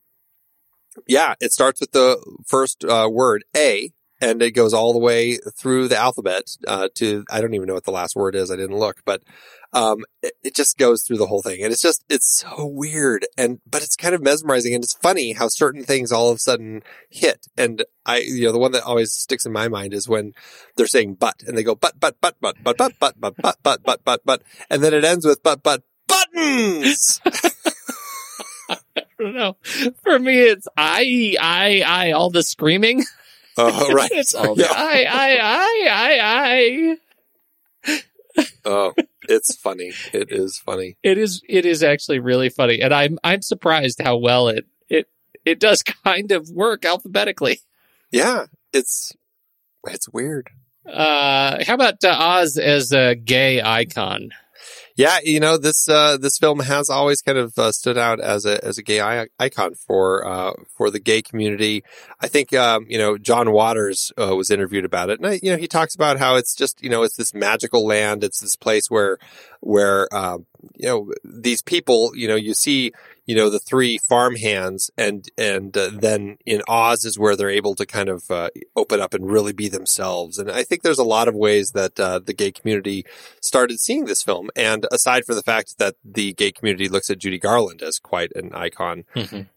yeah, it starts with the first uh, word A, and it goes all the way through the alphabet uh, to I don't even know what the last word is. I didn't look, but um, it, it just goes through the whole thing, and it's just it's so weird, and but it's kind of mesmerizing, and it's funny how certain things all of a sudden hit. And I, you know, the one that always sticks in my mind is when they're saying "but" and they go "but but but but but but but but but but but but but," and then it ends with "but but buttons." I don't know. For me, it's I, I, I, all the screaming. Oh, right. it's all the Yeah. I, I, I, I, I. Oh, it's funny. It is funny. It is, it is actually really funny. And I'm, I'm surprised how well it, it, it does kind of work alphabetically. Yeah, it's it's weird. Uh, how about uh, Oz as a gay icon? Yeah, you know this uh, this film has always kind of uh, stood out as a as a gay icon for uh, for the gay community. I think um, you know John Waters uh, was interviewed about it, and I, you know he talks about how it's just you know it's this magical land. It's this place where where um, you know these people you know you see you know the three farm hands and and uh, then in Oz is where they're able to kind of uh, open up and really be themselves. And I think there's a lot of ways that uh, the gay community started seeing this film. And aside from the fact that the gay community looks at Judy Garland as quite an icon,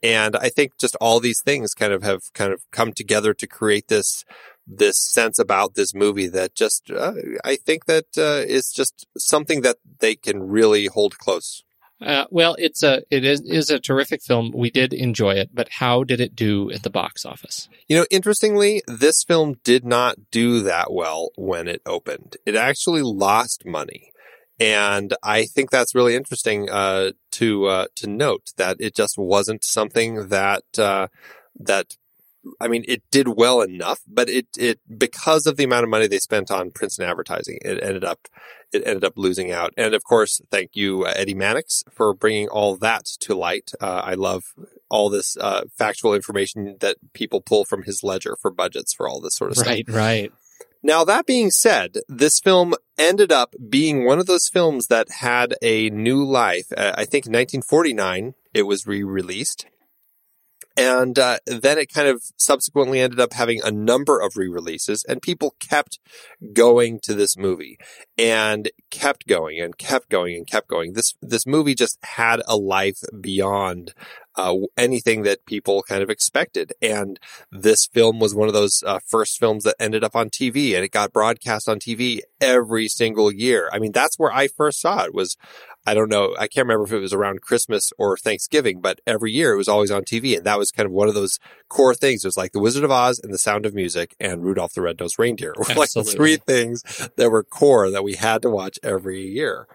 and I think just all these things kind of have kind of come together to create this this sense about this movie that just uh, I think that uh, is just something that they can really hold close. Uh, well, it's a, it is, is a terrific film. We did enjoy it, but how did it do at the box office? You know, interestingly, this film did not do that well when it opened. It actually lost money. And I think that's really interesting uh, to uh, to note that it just wasn't something that uh, that I mean, it did well enough, but it it because of the amount of money they spent on print and advertising, it ended up it ended up losing out. And of course, thank you, uh, Eddie Mannix, for bringing all that to light. Uh, I love all this uh, factual information that people pull from his ledger for budgets for all this sort of stuff. Right, right. Now, that being said, this film ended up being one of those films that had a new life. Uh, I think in 1949, it was re-released. And uh, then it kind of subsequently ended up having a number of re-releases and people kept going to this movie and kept going and kept going and kept going. This, this movie just had a life beyond uh, anything that people kind of expected. And this film was one of those uh, first films that ended up on TV and it got broadcast on TV every single year. I mean, that's where I first saw it was, I don't know, I can't remember if it was around Christmas or Thanksgiving, but every year it was always on TV. And that was kind of one of those core things. It was like The Wizard of Oz and The Sound of Music and Rudolph the Red-Nosed Reindeer were like the Absolutely. three things that were core that we had to watch every year.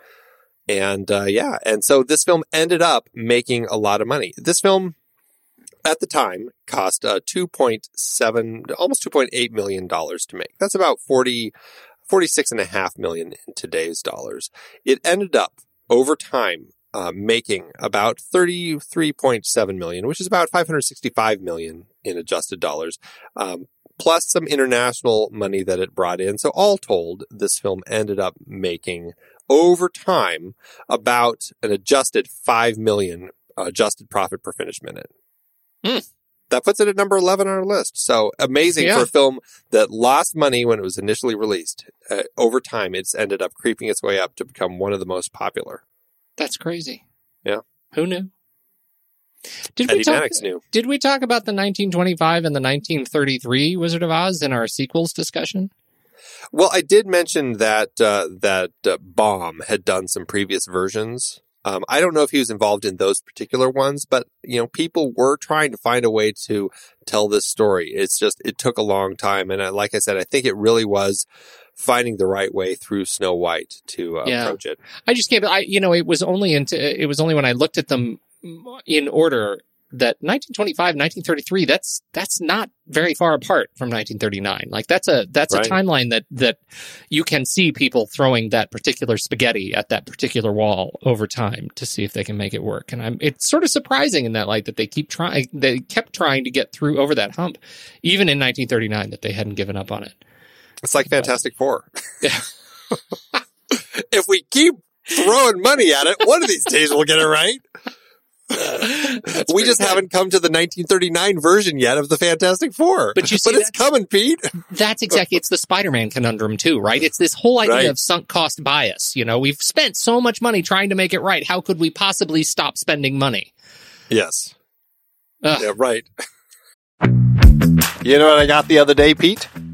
And uh, yeah, and so this film ended up making a lot of money. This film at the time cost uh, 2.7 almost 2.8 million dollars to make. That's about 40 46 and a half million in today's dollars. It ended up over time uh, making about 33.7 million, which is about 565 million in adjusted dollars. Um, plus some international money that it brought in. So all told, this film ended up making over time about an adjusted 5 million adjusted profit per finished minute. Hmm. That puts it at number 11 on our list. So amazing Yeah. for a film that lost money when it was initially released. Uh, over time, it's ended up creeping its way up to become one of the most popular. That's crazy. Yeah. Who knew? Did Eddie we talk? Knew. Did we talk about the 1925 and the 1933 Wizard of Oz in our sequels discussion? Well, I did mention that uh, that uh, Baum had done some previous versions. Um, I don't know if he was involved in those particular ones, but you know, people were trying to find a way to tell this story. It's just it took a long time, and I, like I said, I think it really was finding the right way through Snow White to uh, Yeah. approach it. I just can't. I you know it was only into it was only when I looked at them in order that 1925 1933 that's that's not very far apart from 1939 like that's a that's Right. a timeline that that you can see people throwing that particular spaghetti at that particular wall over time to see if they can make it work and i'm it's sort of surprising in that light that they keep trying they kept trying to get through over that hump even in 1939 that they hadn't given up on it It's like Fantastic Four. Yeah. if we keep throwing money at it, one of these days we'll get it right. We just haven't come to the 1939 version yet of the Fantastic Four. But you see, but it's coming, Pete. That's exactly it's the Spider-Man conundrum too, right? It's this whole idea Right. of sunk cost bias. You know, we've spent so much money trying to make it right. How could we possibly stop spending money? Yes. Ugh. Yeah, right. You know what I got the other day, Pete?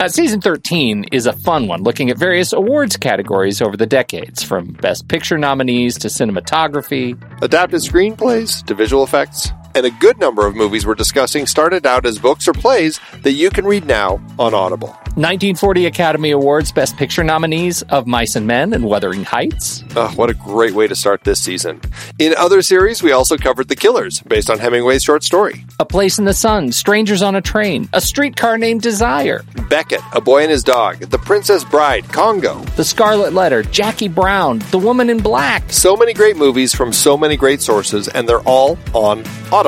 Uh, season 13 is a fun one, looking at various awards categories over the decades, from Best Picture nominees to cinematography. Adapted screenplays to visual effects, and a good number of movies we're discussing started out as books or plays that you can read now on Audible. 1940 Academy Awards Best Picture nominees of Mice and Men and Wuthering Heights. Oh, what a great way to start this season. In other series, we also covered The Killers, based on Hemingway's short story. A Place in the Sun, Strangers on a Train, A Streetcar Named Desire, Becket, A Boy and His Dog, The Princess Bride, Congo. The Scarlet Letter, Jackie Brown, The Woman in Black. So many great movies from so many great sources, and they're all on Audible.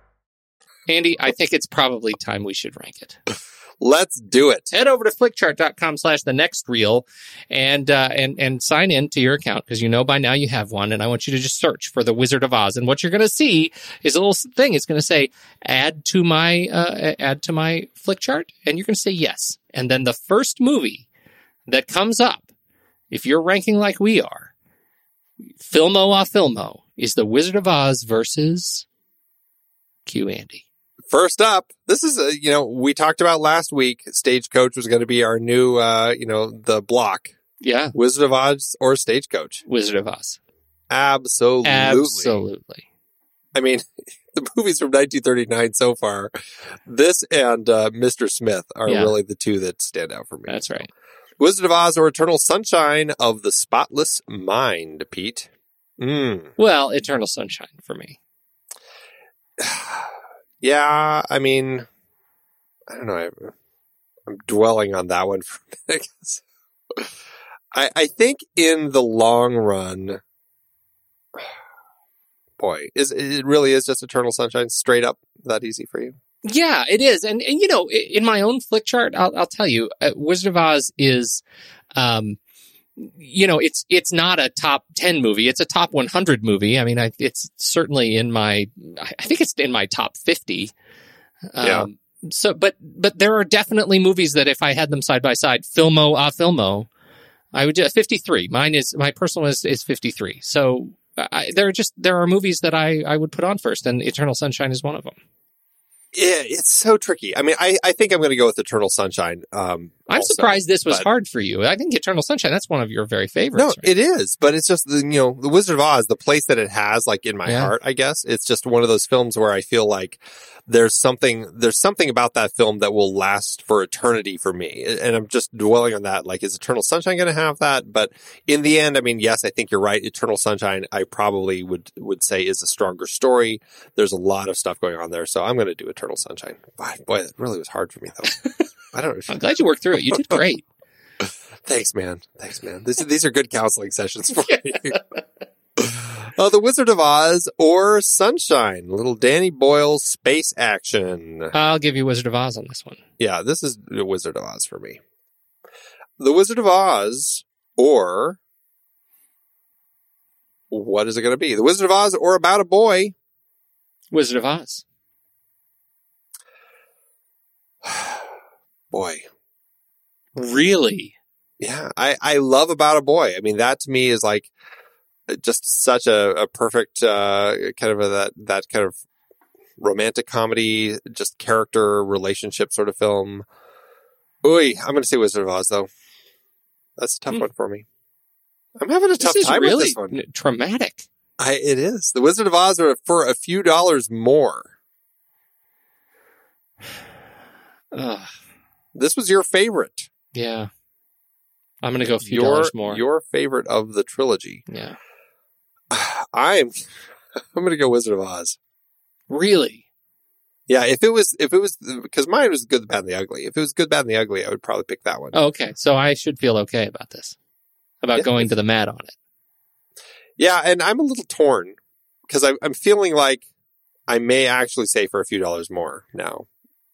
Andy, I think it's probably time we should rank it. Let's do it. Head over to flickchart.com slash the next reel and, uh, and, and sign in to your account because you know by now you have one. And I want you to just search for the Wizard of Oz. And what you're going to see is a little thing. It's going to say add to my, uh, add to my Flickchart. And you're going to say yes. And then the first movie that comes up, if you're ranking like we are, Filmo a Filmo is the Wizard of Oz versus Q Andy. First up, this is a, you know, we talked about last week, Stagecoach was going to be our new, uh, you know, the block. Yeah. Wizard of Oz or Stagecoach. Wizard of Oz. Absolutely. Absolutely. I mean, the movies from 1939 so far, this and uh, Mr. Smith are Yeah. really the two that stand out for me. That's right. Wizard of Oz or Eternal Sunshine of the Spotless Mind, Pete. Mm. Well, Eternal Sunshine for me. Yeah, I mean, I don't know. I, I'm dwelling on that one for a minute. I, I think in the long run, boy, is it really is just Eternal Sunshine straight up that easy for you? Yeah, it is. And, and you know, in my own Flickchart, I'll, I'll tell you, uh, Wizard of Oz is, um, you know, it's, it's not a top 10 movie. It's a top 100 movie. I mean, I, it's certainly in my, I think it's in my top 50. Um, Yeah. So, but, but there are definitely movies that if I had them side by side, Filmo a Filmo, I would do 53. Mine is, my personal is, is 53. So, I, there are just, there are movies that I, I would put on first and Eternal Sunshine is one of them. Yeah, it's so tricky. I mean, I, I think I'm going to go with Eternal Sunshine. Um, I'm also, surprised this was but- hard for you. I think Eternal Sunshine, that's one of your very favorites. No, right? it is, but it's just the you know the Wizard of Oz, the place that it has, like in my Yeah. heart. I guess it's just one of those films where I feel like there's something there's something about that film that will last for eternity for me, and I'm just dwelling on that. Like, is Eternal Sunshine going to have that? But in the end, I mean, yes, I think you're right. Eternal Sunshine, I probably would would say is a stronger story. There's a lot of stuff going on there, so I'm going to do Eternal Sunshine. Boy, boy, it really was hard for me though. I don't. Know I'm glad you worked through it. You did great. Thanks, man. Thanks, man. This, these are good counseling sessions for you. uh, the Wizard of Oz or Sunshine, little Danny Boyle space action. I'll give you Wizard of Oz on this one. Yeah, this is the Wizard of Oz for me. The Wizard of Oz or what is it going to be? The Wizard of Oz or About a Boy? Wizard of Oz. Boy, Really? Yeah, I, I love About a Boy. I mean, that to me is like just such a, a perfect uh, kind of a, that that kind of romantic comedy, just character relationship sort of film. Oy, I'm going to say Wizard of Oz though. That's a tough Hmm. one for me. I'm having a tough this time really with this one. traumatic. I, it is the Wizard of Oz are for a few dollars more. Ugh. This was your favorite. Yeah. I'm going to go a few your dollars more. your favorite of the trilogy. yeah. I'm I'm going to go Wizard of Oz. Really? Yeah, if it was, if it was, because mine was good, the bad, and the ugly. If it was good, bad, and the ugly, I would probably pick that one. Oh, okay. So I should feel okay about this. About Yeah. going to the mat on it. Yeah, and I'm a little torn because I'm, I'm feeling like I may actually say for a few dollars more now.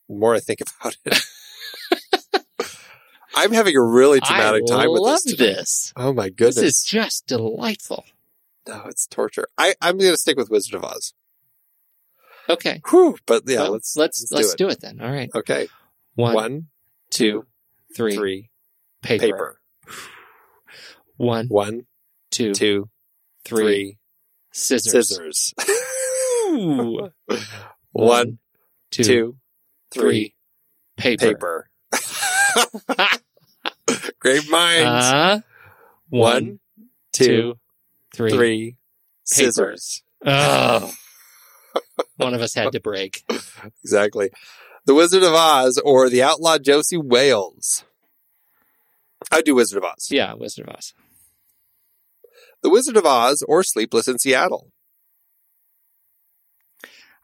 The more I think about it, I'm having a really traumatic I time with this. today. this. Oh my goodness. This is just delightful. no, it's torture. I, I'm going to stick with Wizard of Oz. Okay. Whew, but yeah, Well, let's let's let's, do, do, it. then. All right. Okay, One, one, two, three. three, paper. paper. One, One, two, two, three. three, Scissors. scissors. Ooh. One, two, two, three. Paper. paper. Great minds. Uh, one, One, two, two, three. three, scissors. Oh. One of us had to break. Exactly. The Wizard of Oz or the Outlaw Josey Wales. I do Wizard of Oz. Yeah, Wizard of Oz. The Wizard of Oz or Sleepless in Seattle.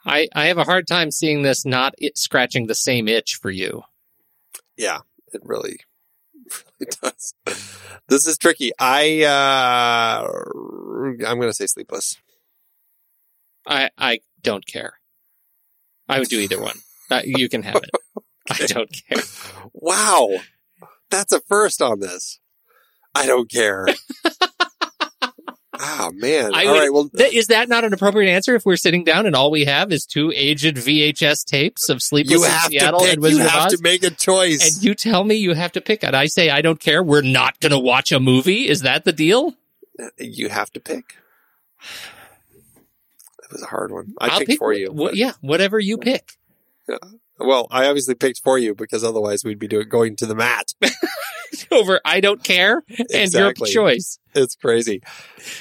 I, I have a hard time seeing this not it scratching the same itch for you. Yeah, it really, really does. This is tricky. I, uh, I'm going to say Sleepless. I, I don't care. I would do either one. Uh, you can have it. I don't care. Wow. That's a first on this. I don't care. oh man. I All would- right. Well, Th- Is that not an appropriate answer if we're sitting down and all we have is two aged VHS tapes of Sleepless you in have to Seattle pick. and Wizard You have Oz? to make a choice. and you tell me you have to pick it. I say I don't care. We're not going to watch a movie. Is that the deal? Uh, you have to pick. It was a hard one. I I'll picked pick for you. wh- yeah, whatever you pick. Well, I obviously picked for you because otherwise we'd be doing going to the mat. Over I don't care and Exactly. your choice. it's crazy.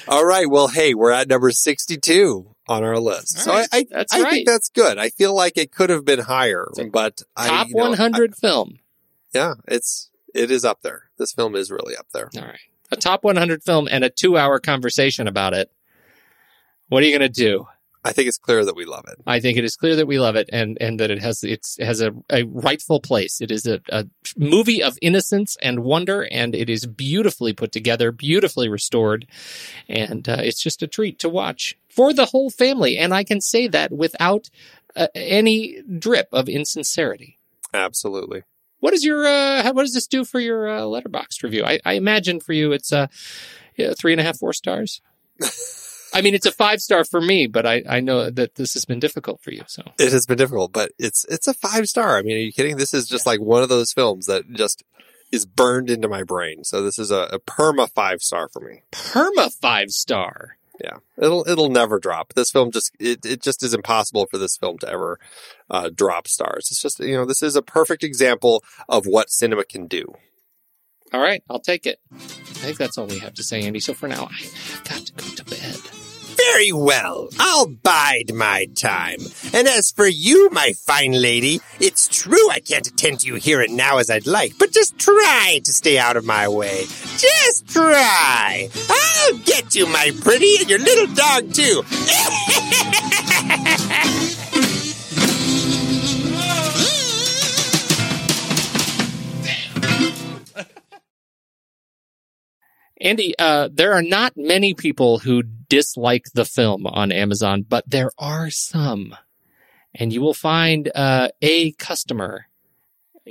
All right. Well, hey, we're at number sixty-two on our list, All so right. I, I, That's I right. think that's good. I feel like it could have been higher, but I, Top you know, 100 film. Yeah, it's it is up there. This film is really up there. All right. A top 100 film and a two hour conversation about it. What are you going to do? I think it's clear that we love it. I think it is clear that we love it and, and that it has it's it has a, a rightful place. It is a, a movie of innocence and wonder, and it is beautifully put together, beautifully restored, and uh, it's just a treat to watch for the whole family. And I can say that without uh, any drip of insincerity. Absolutely. What is your uh, what does this do for your uh, Letterboxd review? I, I imagine for you it's uh, three and a half, four stars. I mean, it's a five star for me, but I, I know that this has been difficult for you. So It has been difficult, but it's it's a five star. I mean, are you kidding? This is just like one of those films that just is burned into my brain. So this is a, a perma five star for me. perma five star. Yeah, it'll it'll never drop. This film just it, it just is impossible for this film to ever uh, drop stars. It's just you know this is a perfect example of what cinema can do. All right, I'll take it. I think that's all we have to say, Andy. So for now, I've got to go to bed. Very well. I'll bide my time. And as for you, my fine lady, it's true I can't attend to you here and now as I'd like, but just try to stay out of my way. Just try. I'll get you, my pretty, and your little dog, too. Andy, uh, there are not many people who dislike the film on Amazon, but there are some. And you will find uh, a customer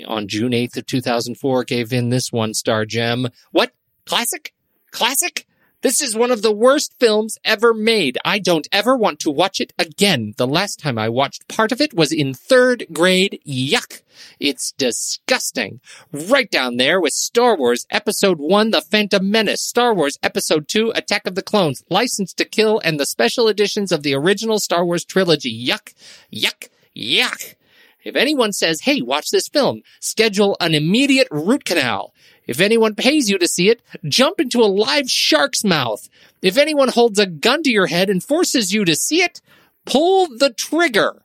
on June 8th of 2004 gave in this one star gem. What? Classic? Classic? This is one of the worst films ever made. I don't ever want to watch it again. The last time I watched part of it was in third grade. Yuck. It's disgusting. Right down there with Star Wars Episode 1, The Phantom Menace, Star Wars Episode 2, Attack of the Clones, License to Kill, and the special editions of the original Star Wars trilogy. Yuck. Yuck. Yuck. If anyone says, hey, watch this film, schedule an immediate root canal. If anyone pays you to see it, jump into a live shark's mouth. If anyone holds a gun to your head and forces you to see it, pull the trigger.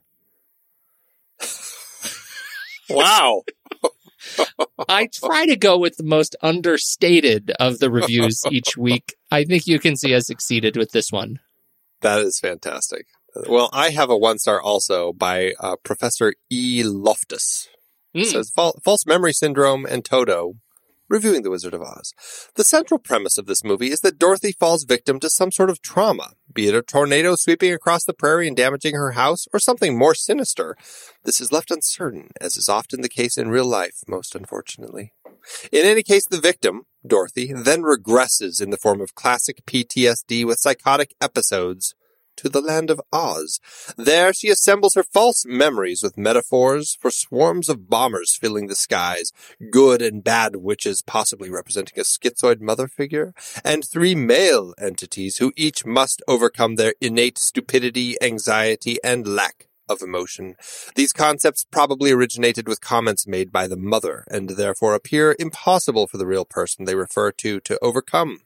Wow. I try to go with the most understated of the reviews each week. I think you can see I succeeded with this one. That is fantastic. Well, I have a one star also by uh, Professor E. Loftus. It Mm. says false memory syndrome and Toto. Reviewing The Wizard of Oz. The central premise of this movie is that Dorothy falls victim to some sort of trauma, be it a tornado sweeping across the prairie and damaging her house, or something more sinister. This is left uncertain, as is often the case in real life, most unfortunately. In any case, the victim, Dorothy, then regresses in the form of classic PTSD with psychotic episodes to the land of Oz. There she assembles her false memories with metaphors for swarms of bombers filling the skies, good and bad witches possibly representing a schizoid mother figure, and three male entities who each must overcome their innate stupidity, anxiety, and lack of emotion. These concepts probably originated with comments made by the mother, and therefore appear impossible for the real person they refer to to overcome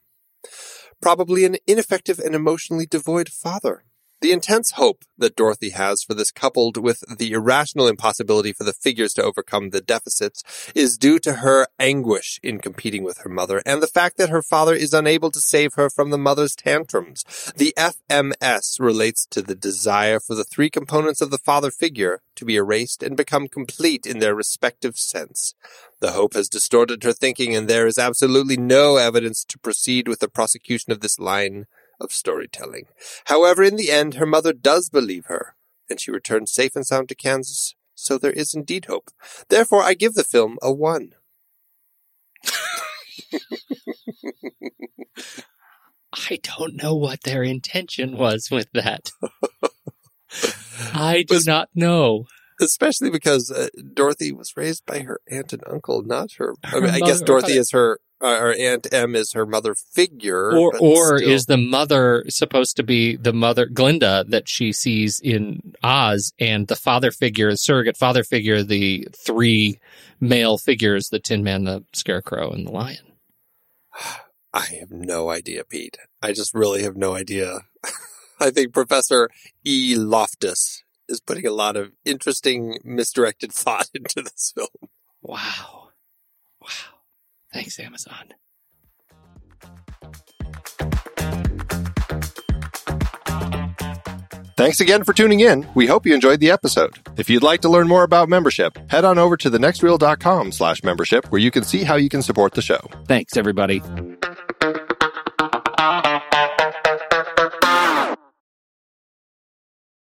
probably an ineffective and emotionally devoid father. The intense hope that Dorothy has for this coupled with the irrational impossibility for the figures to overcome the deficits is due to her anguish in competing with her mother and the fact that her father is unable to save her from the mother's tantrums. The FMS relates to the desire for the three components of the father figure to be erased and become complete in their respective sense. The hope has distorted her thinking, and there is absolutely no evidence to proceed with the prosecution of this line of storytelling. However, in the end, her mother does believe her, and she returns safe and sound to Kansas, so there is indeed hope. Therefore, I give the film a one. I don't know what their intention was with that. I do Was- not know. Especially because uh, Dorothy was raised by her aunt and uncle, not her. I, Her mean, I guess Dorothy is her, uh, her aunt Em is her mother figure. Or or still. is the mother supposed to be the mother Glinda that she sees in Oz and the father figure, the surrogate father figure, the three male figures, the Tin Man, the Scarecrow, and the Lion? I have no idea, Pete. I just really have no idea. I think Professor E. Loftus is putting a lot of interesting, misdirected thought into this film. Wow. Thanks, Amazon. Thanks again for tuning in. We hope you enjoyed the episode. If you'd like to learn more about membership, head on over to thenextreel.com slash membership where you can see how you can support the show. Thanks, everybody.